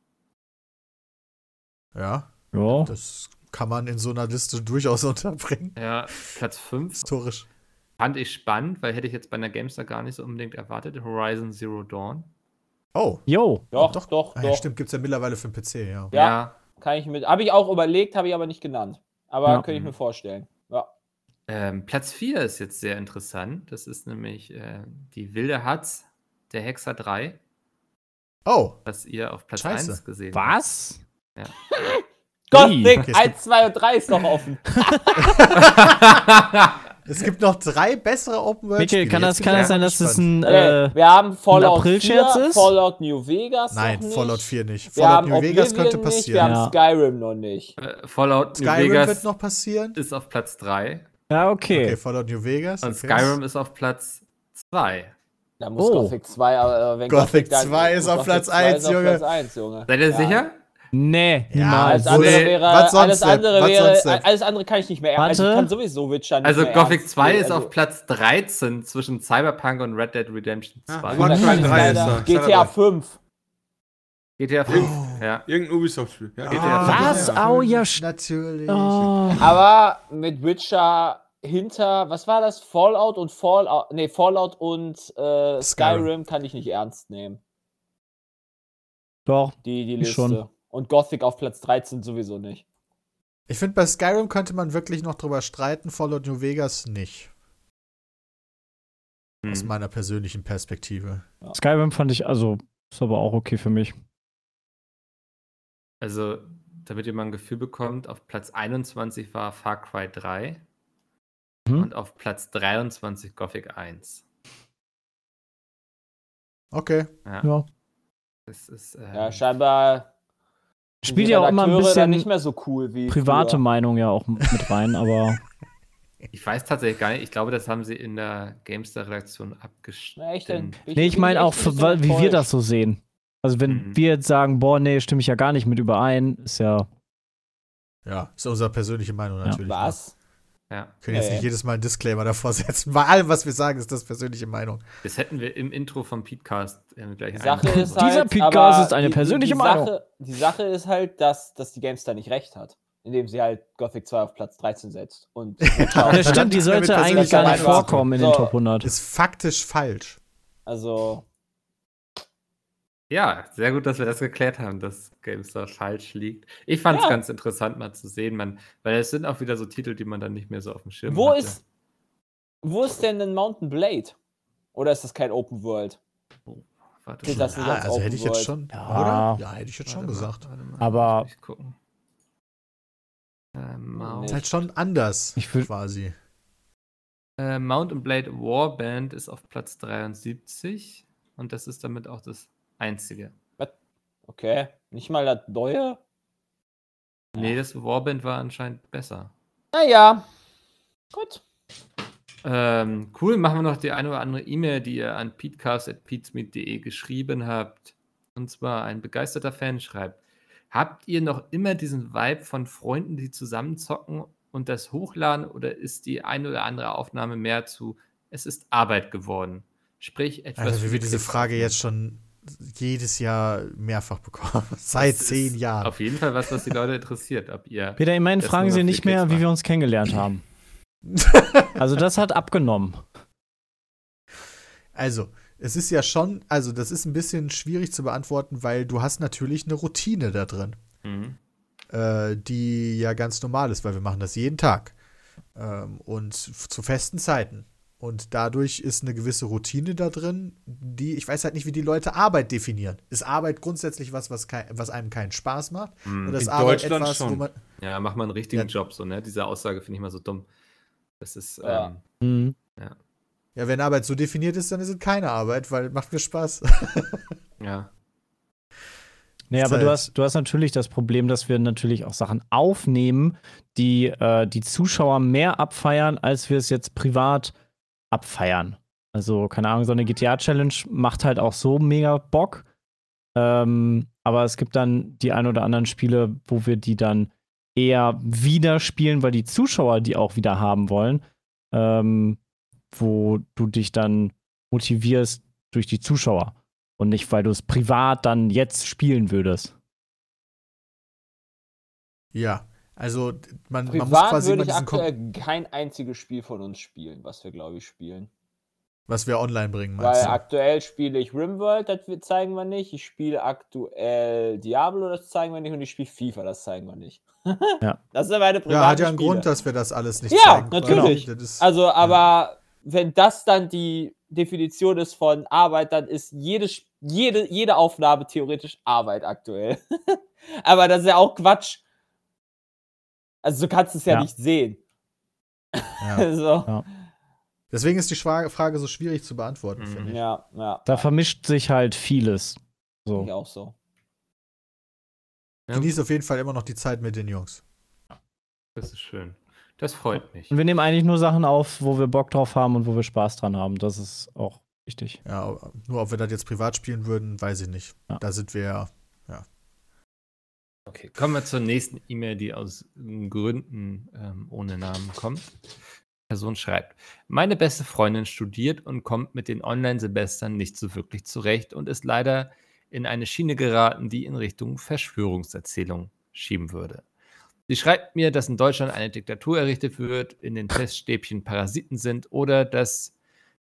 Ja, Ja. das kann man in so einer Liste durchaus unterbringen. Ja, Platz 5 Historisch. Fand ich spannend, weil hätte ich jetzt bei einer Gamestar gar nicht so unbedingt erwartet. Horizon Zero Dawn. Oh, Jo. Doch, doch. doch, doch. ah, ja, stimmt, gibt es ja mittlerweile für den PC, ja. Ja. Kann ich mit. Habe ich auch überlegt, habe ich aber nicht genannt. Aber Ja. könnte ich mir vorstellen. Ja. Ähm, Platz 4 ist jetzt sehr interessant. Das ist nämlich äh, die Wilde Hatz der Hexer 3, Oh, was ihr auf Platz Scheiße. 1 gesehen habt. Was? Gothic Okay, es 1, 2 und 3 ist noch offen. es gibt noch drei bessere Open World Mikkel, kann das, kann das sein, dass das ein. Äh, Okay, wir haben Fallout April-Scherz 4, ist? Fallout New Vegas. Nein, noch nicht. Fallout 4 nicht. Wir Fallout New Vegas Oblivion könnte nicht, wir passieren. haben Ja. Skyrim noch nicht. Äh, Fallout New Skyrim Vegas wird noch passieren. ist auf Platz 3 ja, okay. Okay, Fallout New Vegas. und okay. Skyrim ist auf Platz 2. Da muss Oh. Gothic 2, aber äh, wenn Gothic dann- 2 ist muss auf Gothic Platz 2 1, ist auf Junge. Platz 1, Junge. Seid ihr Ja. sicher? Nee, Ja, niemals. Alles Wohl- andere wäre, was sonst alles andere Was wäre, sonst alles andere kann ich nicht mehr. Also ich kann sowieso Witcher nicht Also mehr Gothic ernst 2 nehmen. ist Also, auf Platz 13 zwischen Cyberpunk und Red Dead Redemption Ja, 2. Far Gut, dann Cry kann ich 3 ist leider- da. GTA Cyberpunk. 5. GTA 5. Ja. Irgendein Ubisoft-Spiel. Ja. GTA Was? ja, Au, ja, st- Natürlich. Oh. Aber mit Witcher hinter, was war das? Fallout und Fallout, nee, Fallout und äh, Skyrim. Skyrim. kann ich nicht ernst nehmen. Doch. Die, die Liste. schon. Und Gothic auf Platz 13 sowieso nicht. Ich finde, bei Skyrim könnte man wirklich noch drüber streiten, Fallout New Vegas nicht. Aus Hm. meiner persönlichen Perspektive. Skyrim fand ich, also, ist aber auch okay für mich. Also, damit ihr mal ein Gefühl bekommt, auf Platz 21 war Far Cry 3 Mhm. und auf Platz 23 Gothic 1. Okay. Ja, Ja. das ist. ähm, Ja, scheinbar sind Spielt ja auch immer ein bisschen nicht mehr so cool wie private früher. Meinung ja auch mit rein, aber ich weiß tatsächlich gar nicht. Ich glaube, das haben sie in der Gamestar-Redaktion abgestimmt. Denn? Bin nee, ich meine auch, wie wir das so sehen. Also wenn Mhm. wir jetzt sagen, boah, nee, stimme ich ja gar nicht mit überein, ist ja, Ja, ist unsere persönliche Meinung natürlich. ne? Was? Ja, Wir können jetzt nicht jedes Mal einen Disclaimer davor setzen. Bei allem, was wir sagen, ist das persönliche Meinung. das hätten wir im Intro vom Podcast äh, gleich Sache ist halt, Dieser Podcast ist eine die- persönliche die, Meinung. Sache, die Sache ist halt, dass, dass die GameStar nicht recht hat, indem sie halt Gothic 2 auf Platz 13 setzt. Und das stimmt, die sollte eigentlich gar nicht vorkommen in den So. Top 100. Ist faktisch falsch. also, Ja, sehr gut, dass wir das geklärt haben, dass GameStar falsch liegt. Ich fand es Ja. ganz interessant mal zu sehen, man, weil es sind auch wieder so Titel, die man dann nicht mehr so auf dem Schirm wo hatte. ist, wo ist denn ein Mountain Blade? Oder ist das kein Open World? Warte Steht mal. das als also Open hätte ich jetzt World? schon. Ja. Oder? Ja, hätte ich jetzt schon Warte mal, gesagt. warte mal, Aber- gucken. Äh, Mount, Ist halt schon anders, Ich quasi. äh, Mount and Blade Warband ist auf Platz 73 und das ist damit auch das einzige. Okay, nicht mal das neue? Nee, das Warband war anscheinend besser. Naja, gut. Ähm, cool, machen wir noch die eine oder andere E-Mail, die ihr an peatcast.peatsmeet.de geschrieben habt. Und zwar ein begeisterter Fan schreibt: Habt ihr noch immer diesen Vibe von Freunden, die zusammen zocken und das hochladen oder ist die eine oder andere Aufnahme mehr zu Es ist Arbeit geworden? Sprich, etwas. Also, wie wir die diese Frage jetzt schon jedes Jahr mehrfach bekommen. Seit Das zehn Jahren. Auf jeden Fall was, was die Leute interessiert. Ob ihr. Peter, immerhin fragen sie nicht mehr, Kids wie wir machen. uns kennengelernt haben. Also das hat abgenommen. Also, es ist ja schon, also das ist ein bisschen schwierig zu beantworten, weil du hast natürlich eine Routine da drin, Mhm. äh, die ja ganz normal ist, weil wir machen das jeden Tag ähm, und zu festen Zeiten. Und dadurch ist eine gewisse Routine da drin, die, ich weiß halt nicht, wie die Leute Arbeit definieren. Ist Arbeit grundsätzlich was, was, kei- was einem keinen Spaß macht? Mhm. Oder ist In Arbeit Deutschland etwas, wo schon. man. Ja, mach mal einen richtigen Ja. Job, so, ne? Diese Aussage finde ich mal so dumm. Das ist. Ja. Ähm, Mhm. Ja, wenn Arbeit so definiert ist, dann ist es keine Arbeit, weil macht mir Spaß. ja. Nee, aber du hast, du hast natürlich das Problem, dass wir natürlich auch Sachen aufnehmen, die äh, die Zuschauer mehr abfeiern, als wir es jetzt privat abfeiern. Also, keine Ahnung, so eine GTA-Challenge macht halt auch so mega Bock. Ähm, aber es gibt dann die ein oder anderen Spiele, wo wir die dann eher wieder spielen, weil die Zuschauer die auch wieder haben wollen. Ähm, wo du dich dann motivierst durch die Zuschauer und nicht, weil du es privat dann jetzt spielen würdest. ja, also man, man muss Privat quasi würde ich diesen Kom aktuell kein einziges Spiel von uns spielen, was wir, glaube ich, spielen. Was wir online bringen, Weil meinst du? aktuell spiele ich RimWorld, das zeigen wir nicht. Ich spiele aktuell Diablo, das zeigen wir nicht. Und ich spiele FIFA, das zeigen wir nicht. Ja. Das sind meine privaten Ja, hat ja einen Spiele. Grund, dass wir das alles nicht Ja, zeigen. natürlich. Das ist, Also, aber wenn das dann die Definition ist von Arbeit, dann ist jede, jede, jede Aufnahme theoretisch Arbeit aktuell. aber das ist ja auch Quatsch. Also, du kannst es ja, Ja. nicht sehen. ja. so. Deswegen ist die Frage so schwierig zu beantworten, Mhm. finde ich. Ja, ja. Da vermischt sich halt vieles. Ich So. auch so. Ja. Genieß auf jeden Fall immer noch die Zeit mit den Jungs. Das ist schön. Das freut mich. Und wir nehmen eigentlich nur Sachen auf, wo wir Bock drauf haben und wo wir Spaß dran haben. Das ist auch wichtig. Ja, nur ob wir das jetzt privat spielen würden, weiß ich nicht. Ja. Da sind wir ja. Okay, kommen wir zur nächsten E-Mail, die aus Gründen ähm, ohne Namen kommt. Die Person schreibt: Meine beste Freundin studiert und kommt mit den Online-Semestern nicht so wirklich zurecht und ist leider in eine Schiene geraten, die in Richtung Verschwörungserzählung schieben würde. Sie schreibt mir, dass in Deutschland eine Diktatur errichtet wird, in den Teststäbchen Parasiten sind oder dass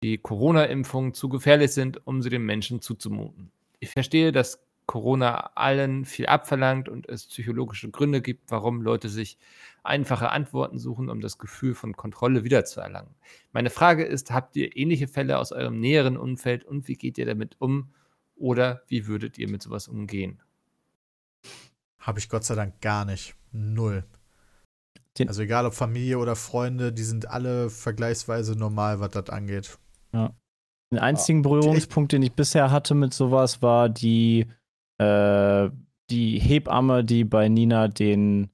die Corona-Impfungen zu gefährlich sind, um sie den Menschen zuzumuten. Ich verstehe, dass Corona allen viel abverlangt und es psychologische Gründe gibt, warum Leute sich einfache Antworten suchen, um das Gefühl von Kontrolle wiederzuerlangen. Meine Frage ist, habt ihr ähnliche Fälle aus eurem näheren Umfeld und wie geht ihr damit um oder wie würdet ihr mit sowas umgehen? Habe ich Gott sei Dank gar nicht. Null. Den- also egal ob Familie oder Freunde, die sind alle vergleichsweise normal, was das angeht. Den einzigen Berührungspunkt, den ich bisher hatte mit sowas, war die, äh, die Hebamme, die bei Nina den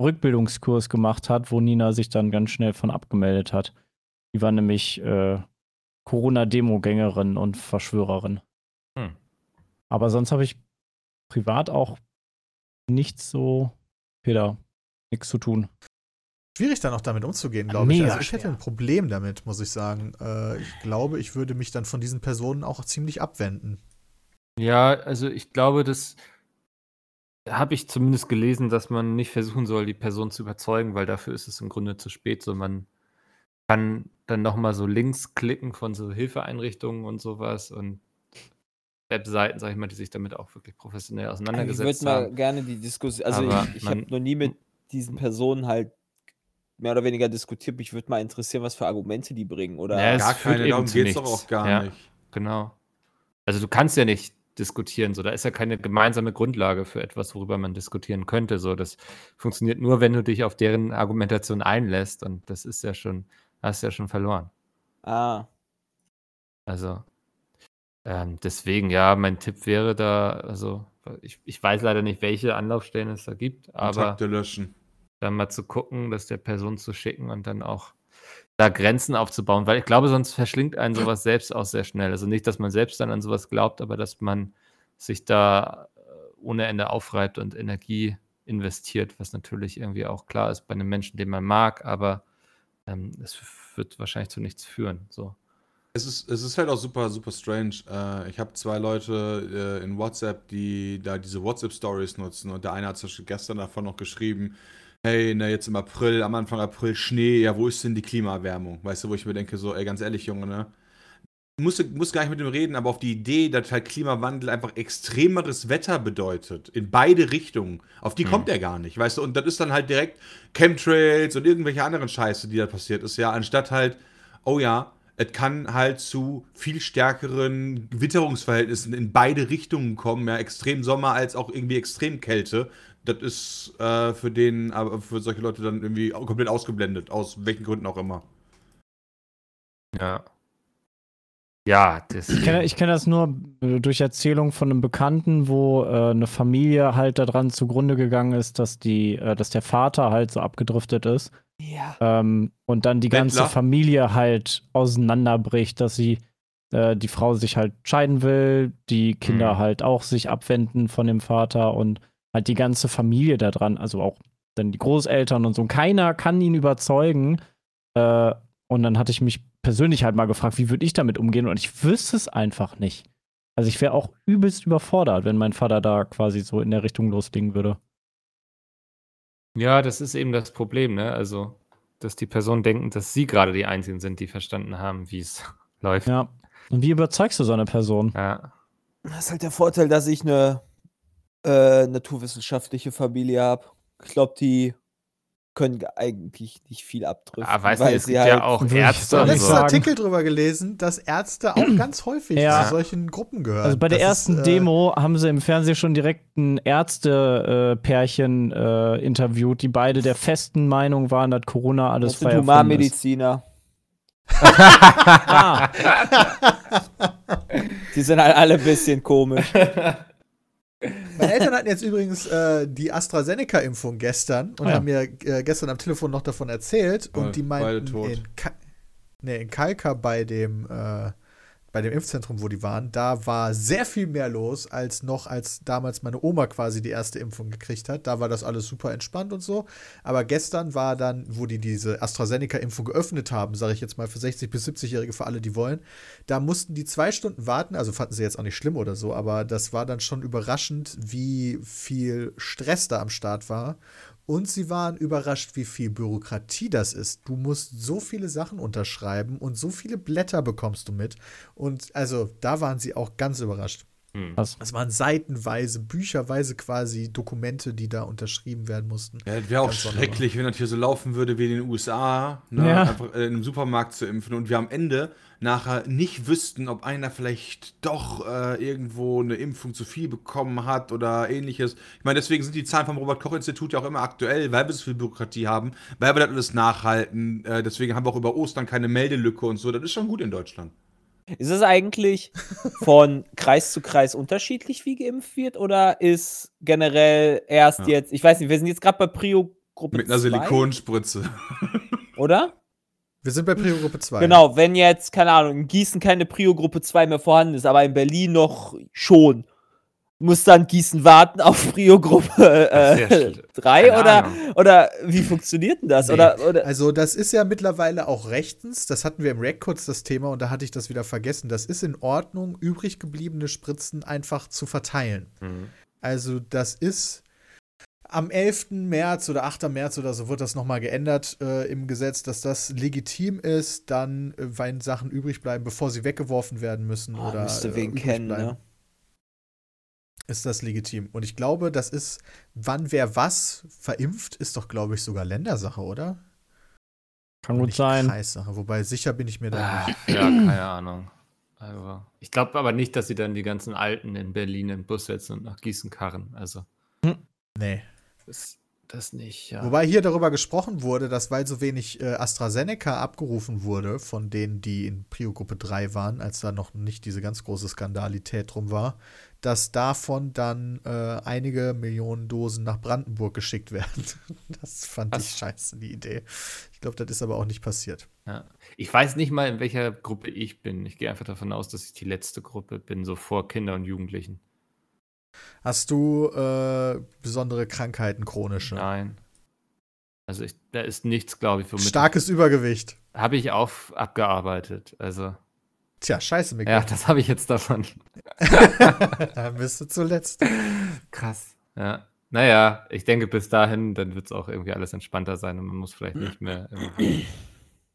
Rückbildungskurs gemacht hat, wo Nina sich dann ganz schnell von abgemeldet hat. Die war nämlich äh, Corona-Demo-Gängerin und Verschwörerin. Hm. Aber sonst habe ich privat auch nichts so, Peter, nichts zu tun. Schwierig dann auch damit umzugehen, glaube ich. Also ich hätte ein Problem damit, muss ich sagen. Äh, ich glaube, ich würde mich dann von diesen Personen auch ziemlich abwenden. Ja, also ich glaube, das habe ich zumindest gelesen, dass man nicht versuchen soll, die Person zu überzeugen, weil dafür ist es im Grunde zu spät. So, man kann dann nochmal so Links klicken von so Hilfeeinrichtungen und sowas und Webseiten, sag ich mal, die sich damit auch wirklich professionell Ich auseinandergesetzt würde mal haben. gerne die Diskussion, also Aber ich, ich habe noch nie mit diesen Personen halt mehr oder weniger diskutiert. Mich würde mal interessieren, was für Argumente die bringen. Oder Ja, es Gar keine, darum geht es doch auch gar Ja. nicht. Genau. Also du kannst ja nicht diskutieren, so da ist ja keine gemeinsame Grundlage für etwas, worüber man diskutieren könnte. So, das funktioniert nur, wenn du dich auf deren Argumentation einlässt und das ist ja schon, hast ja schon verloren. ah, Also ähm, deswegen, ja, mein Tipp wäre da, also ich, ich weiß leider nicht, welche Anlaufstellen es da gibt, aber Kontakte löschen. dann mal zu gucken, das der Person zu schicken und dann auch da Grenzen aufzubauen, weil ich glaube, sonst verschlingt einen sowas selbst auch sehr schnell. Also nicht, dass man selbst dann an sowas glaubt, aber dass man sich da äh, ohne Ende aufreibt und Energie investiert, was natürlich irgendwie auch klar ist bei einem Menschen, den man mag, aber ähm, es wird wahrscheinlich zu nichts führen. So. Es ist, es ist halt auch super, super strange. Äh, ich habe zwei Leute äh, in WhatsApp, die da diese WhatsApp-Stories nutzen und der eine hat zum Beispiel gestern davon noch geschrieben, hey, na jetzt im April, am Anfang April Schnee, ja, wo ist denn die Klimaerwärmung? Weißt du, wo ich mir denke, so, ey, ganz ehrlich, Junge, ne? Muss, muss gar nicht mit dem reden, aber auf die Idee, dass halt Klimawandel einfach extremeres Wetter bedeutet, in beide Richtungen, auf die Mhm. kommt er gar nicht, weißt du? Und das ist dann halt direkt Chemtrails und irgendwelche anderen Scheiße, die da passiert ist, ja, anstatt halt, oh ja, es kann halt zu viel stärkeren Witterungsverhältnissen in beide Richtungen kommen, ja, extrem Sommer als auch irgendwie Extremkälte. Das ist äh, für den, aber für solche Leute dann irgendwie komplett ausgeblendet, aus welchen Gründen auch immer. Ja. Ja, das. Ich kenne, ich kenne das nur durch Erzählung von einem Bekannten, wo äh, eine Familie halt daran zugrunde gegangen ist, dass die, äh, dass der Vater halt so abgedriftet ist ja. ähm, und dann die ganze Bettler? Familie halt auseinanderbricht, dass sie äh, die Frau sich halt scheiden will, die Kinder Mhm. halt auch sich abwenden von dem Vater und halt die ganze Familie da dran, also auch dann die Großeltern und so. Und keiner kann ihn überzeugen. Äh, und dann hatte ich mich persönlich halt mal gefragt, wie würde ich damit umgehen? Und ich wüsste es einfach nicht. Also ich wäre auch übelst überfordert, wenn mein Vater da quasi so in der Richtung loslegen würde. Ja, das ist eben das Problem, ne? Also, dass die Personen denken, dass sie gerade die Einzigen sind, die verstanden haben, wie es Läuft. Ja. Und wie überzeugst du so eine Person? Ja. Das ist halt der Vorteil, dass ich eine äh, naturwissenschaftliche Familie habe. Ich glaube, die können eigentlich nicht viel abdrücken. Ah, weißt du, weil es sie gibt ja halt- auch Würde ich Ärzte und nicht letzten. Artikel drüber gelesen, dass Ärzte auch ganz häufig Ja. zu solchen Gruppen gehören. Also bei der Das ersten ist, äh, Demo haben sie im Fernsehen schon direkt ein Ärzte-Pärchen äh, interviewt, die beide der festen Meinung waren, dass Corona alles Das sind frei erfunden ist. Humanmediziner. Ah, Die sind halt alle ein bisschen komisch. Meine Eltern hatten jetzt übrigens äh, die AstraZeneca-Impfung gestern und Ah ja. haben mir äh, gestern am Telefon noch davon erzählt. Und die beide meinten, in, Ka nee, in Kalka bei dem, äh, bei dem Impfzentrum, wo die waren, da war sehr viel mehr los, als noch, als damals meine Oma quasi die erste Impfung gekriegt hat. Da war das alles super entspannt und so. Aber gestern war dann, wo die diese AstraZeneca-Impfung geöffnet haben, sage ich jetzt mal für 60- bis 70-Jährige, für alle, die wollen, da mussten die zwei Stunden warten, also fanden sie jetzt auch nicht schlimm oder so, aber das war dann schon überraschend, wie viel Stress da am Start war. Und sie waren überrascht, wie viel Bürokratie das ist. Du musst so viele Sachen unterschreiben und so viele Blätter bekommst du mit. Und also da waren sie auch ganz überrascht. Hm. was? Es waren seitenweise, bücherweise quasi Dokumente, die da unterschrieben werden mussten. Ja, das wäre auch schrecklich, wenn das hier so laufen würde wie in den USA, ne? Ja. einfach äh, in einem Supermarkt zu impfen und wir am Ende nachher nicht wüssten, ob einer vielleicht doch äh, irgendwo eine Impfung zu viel bekommen hat oder ähnliches. Ich meine, deswegen sind die Zahlen vom Robert-Koch-Institut ja auch immer aktuell, weil wir so viel Bürokratie haben, weil wir das alles nachhalten. Äh, deswegen haben wir auch über Ostern keine Meldelücke und so. Das ist schon gut in Deutschland. Ist es eigentlich von Kreis zu Kreis unterschiedlich, wie geimpft wird? Oder ist generell erst Ja. jetzt, ich weiß nicht, wir sind jetzt gerade bei Prio-Gruppe Mit einer 2, Silikonspritze. oder? Wir sind bei Prio-Gruppe 2. Genau, wenn jetzt, keine Ahnung, in Gießen keine Prio-Gruppe 2 mehr vorhanden ist, aber in Berlin noch schon, muss dann Gießen warten auf Prio-Gruppe äh, schlecht. 3 Keine oder, Ahnung. oder wie funktioniert denn das? Nee. Oder, oder Also, das ist ja mittlerweile auch rechtens. Das hatten wir im Rack kurz das Thema und da hatte ich das wieder vergessen. Das ist in Ordnung, übrig gebliebene Spritzen einfach zu verteilen. Hm. Also, das ist am 11. März oder 8. März oder so wird das nochmal geändert äh, im Gesetz, dass das legitim ist, dann, äh, wenn Sachen übrig bleiben, bevor sie weggeworfen werden müssen oh, oder müsste äh, wen übrig kennen, bleiben, ne? Ist das legitim. Und ich glaube, das ist, wann wer was verimpft, ist doch, glaube ich, sogar Ländersache, oder? Kann gut sein. Kreissache. Wobei sicher bin ich mir da Ah, nicht. ja, keine Ahnung. Also, ich glaube aber nicht, dass sie dann die ganzen Alten in Berlin in den Bus setzen und nach Gießen karren. Also, Nee. das, das nicht, ja. Wobei hier darüber gesprochen wurde, dass weil so wenig äh, AstraZeneca abgerufen wurde von denen, die in Prio-Gruppe 3 waren, als da noch nicht diese ganz große Skandalität drum war, dass davon dann äh, einige Millionen Dosen nach Brandenburg geschickt werden. Das fand Was? ich scheiße, die Idee. Ich glaube, das ist aber auch nicht passiert. Ja. Ich weiß nicht mal, in welcher Gruppe ich bin. Ich gehe einfach davon aus, dass ich die letzte Gruppe bin, so vor Kinder und Jugendlichen. Hast du äh, besondere Krankheiten, chronische? Nein. Also ich, da ist nichts, glaube ich, womit Starkes Übergewicht. habe ich auf abgearbeitet. Also Tja, scheiße, Micky. ja, das habe ich jetzt davon. da bist du zuletzt. Krass. Ja. Naja, ich denke bis dahin, dann wird es auch irgendwie alles entspannter sein und man muss vielleicht nicht mehr irgendwie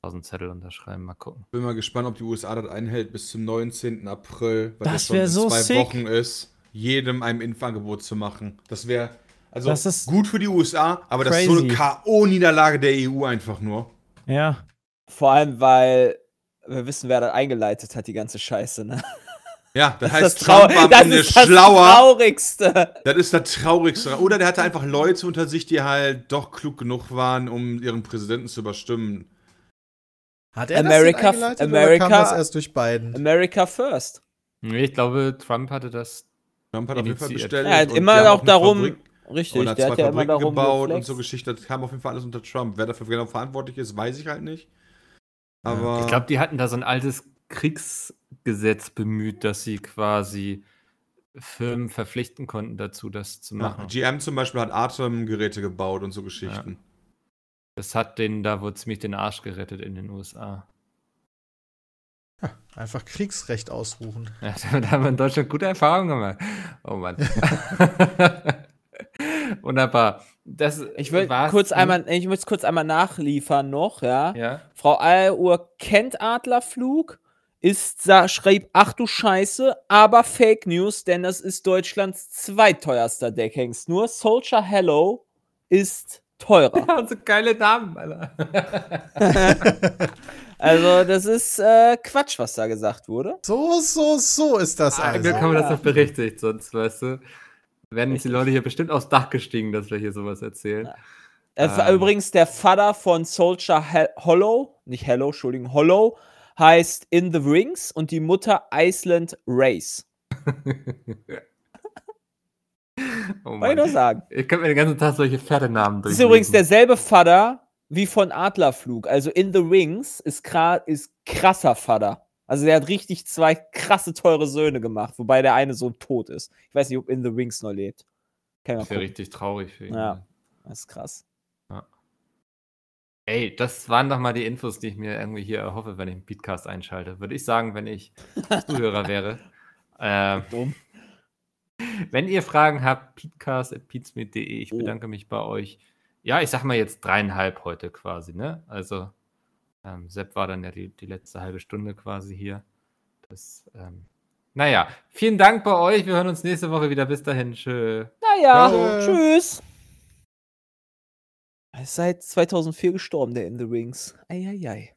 1000 Zettel unterschreiben. Mal gucken. Bin mal gespannt, ob die USA das einhält bis zum 19. April, was Das jetzt schon so zwei sick. Wochen ist, jedem ein Impfangebot zu machen. Das wäre also Das ist gut für die USA, aber das ist so eine crazy. K.O.-Niederlage der EU einfach nur. Ja. Vor allem, weil wir wissen, wer das eingeleitet hat, die ganze Scheiße, ne? Ja, das Das heißt, das, Trump war am das, Ende ist das schlauer. Traurigste. Das ist das Traurigste. Oder der hatte einfach Leute unter sich, die halt doch klug genug waren, um ihren Präsidenten zu überstimmen. Hat er America- das eingeleitet oder America- kam das erst durch Biden? America first. Nee, ich glaube, Trump hatte das. Trump hat auf jeden Fall bestellt. Er hat und immer auch darum, Fabrik richtig, und hat der zwei hat ja immer darum gebaut und geflext. so Geschichte. Das kam auf jeden Fall alles unter Trump. Wer dafür genau verantwortlich ist, weiß ich halt nicht. Aber Ich glaube, die hatten da so ein altes Kriegsgesetz bemüht, dass sie quasi Firmen verpflichten konnten dazu, das zu ja, machen. GM zum Beispiel hat Atemgeräte gebaut und so Geschichten. Das hat denen da wohl ziemlich den Arsch gerettet in den USA. Einfach Kriegsrecht ausrufen. Ja, damit haben wir in Deutschland gute Erfahrungen gemacht. Oh Mann. Wunderbar. Das Ich will kurz Hm? einmal, ich muss kurz einmal nachliefern noch, ja. Ja. Frau Eieruhr kennt Adlerflug, ist, schrieb, ach du Scheiße, aber Fake News, denn das ist Deutschlands zweiteuerster Deckhengst. Nur Soldier Hello ist teurer. Ja, so geile Namen, Alter. Also, das ist äh, Quatsch, was da gesagt wurde. So, so, so ist das Ah, also. Glück haben wir das Ja. noch berechtigt, sonst, weißt du, werden uns die Leute hier bestimmt aufs Dach gestiegen, dass wir hier sowas erzählen. Äh, Ähm. Übrigens, der Vater von Soldier He Hollow, nicht Hello, Entschuldigung, Hollow, heißt In the Rings und die Mutter Iceland Race. Oh Wollte ich nur sagen. Ich könnte mir den ganzen Tag solche Pferdenamen Das ist übrigens derselbe Vater wie von Adlerflug. Also In the Rings ist, ist krasser Vater. Also der hat richtig zwei krasse, teure Söhne gemacht, wobei der eine Sohn tot ist. Ich weiß nicht, ob In the Rings noch lebt. Kann wäre gucken. richtig traurig für ihn. Ja. Das ist krass. Ey, das waren doch mal die Infos, die ich mir irgendwie hier erhoffe, wenn ich einen Podcast einschalte. Würde ich sagen, wenn ich Zuhörer wäre. Ähm, Dumm. Wenn ihr Fragen habt, peatcast.peatsmeet.de. Ich Oh. bedanke mich bei euch. Ja, ich sag mal jetzt dreieinhalb heute quasi, ne? Also, ähm, Sepp war dann ja die, die letzte halbe Stunde quasi hier. Das, ähm, naja, vielen Dank bei euch. Wir hören uns nächste Woche wieder. Bis dahin. Tschö. Naja, Ciao. tschüss. Er ist seit 2004 gestorben, der In the Rings. Eieiei.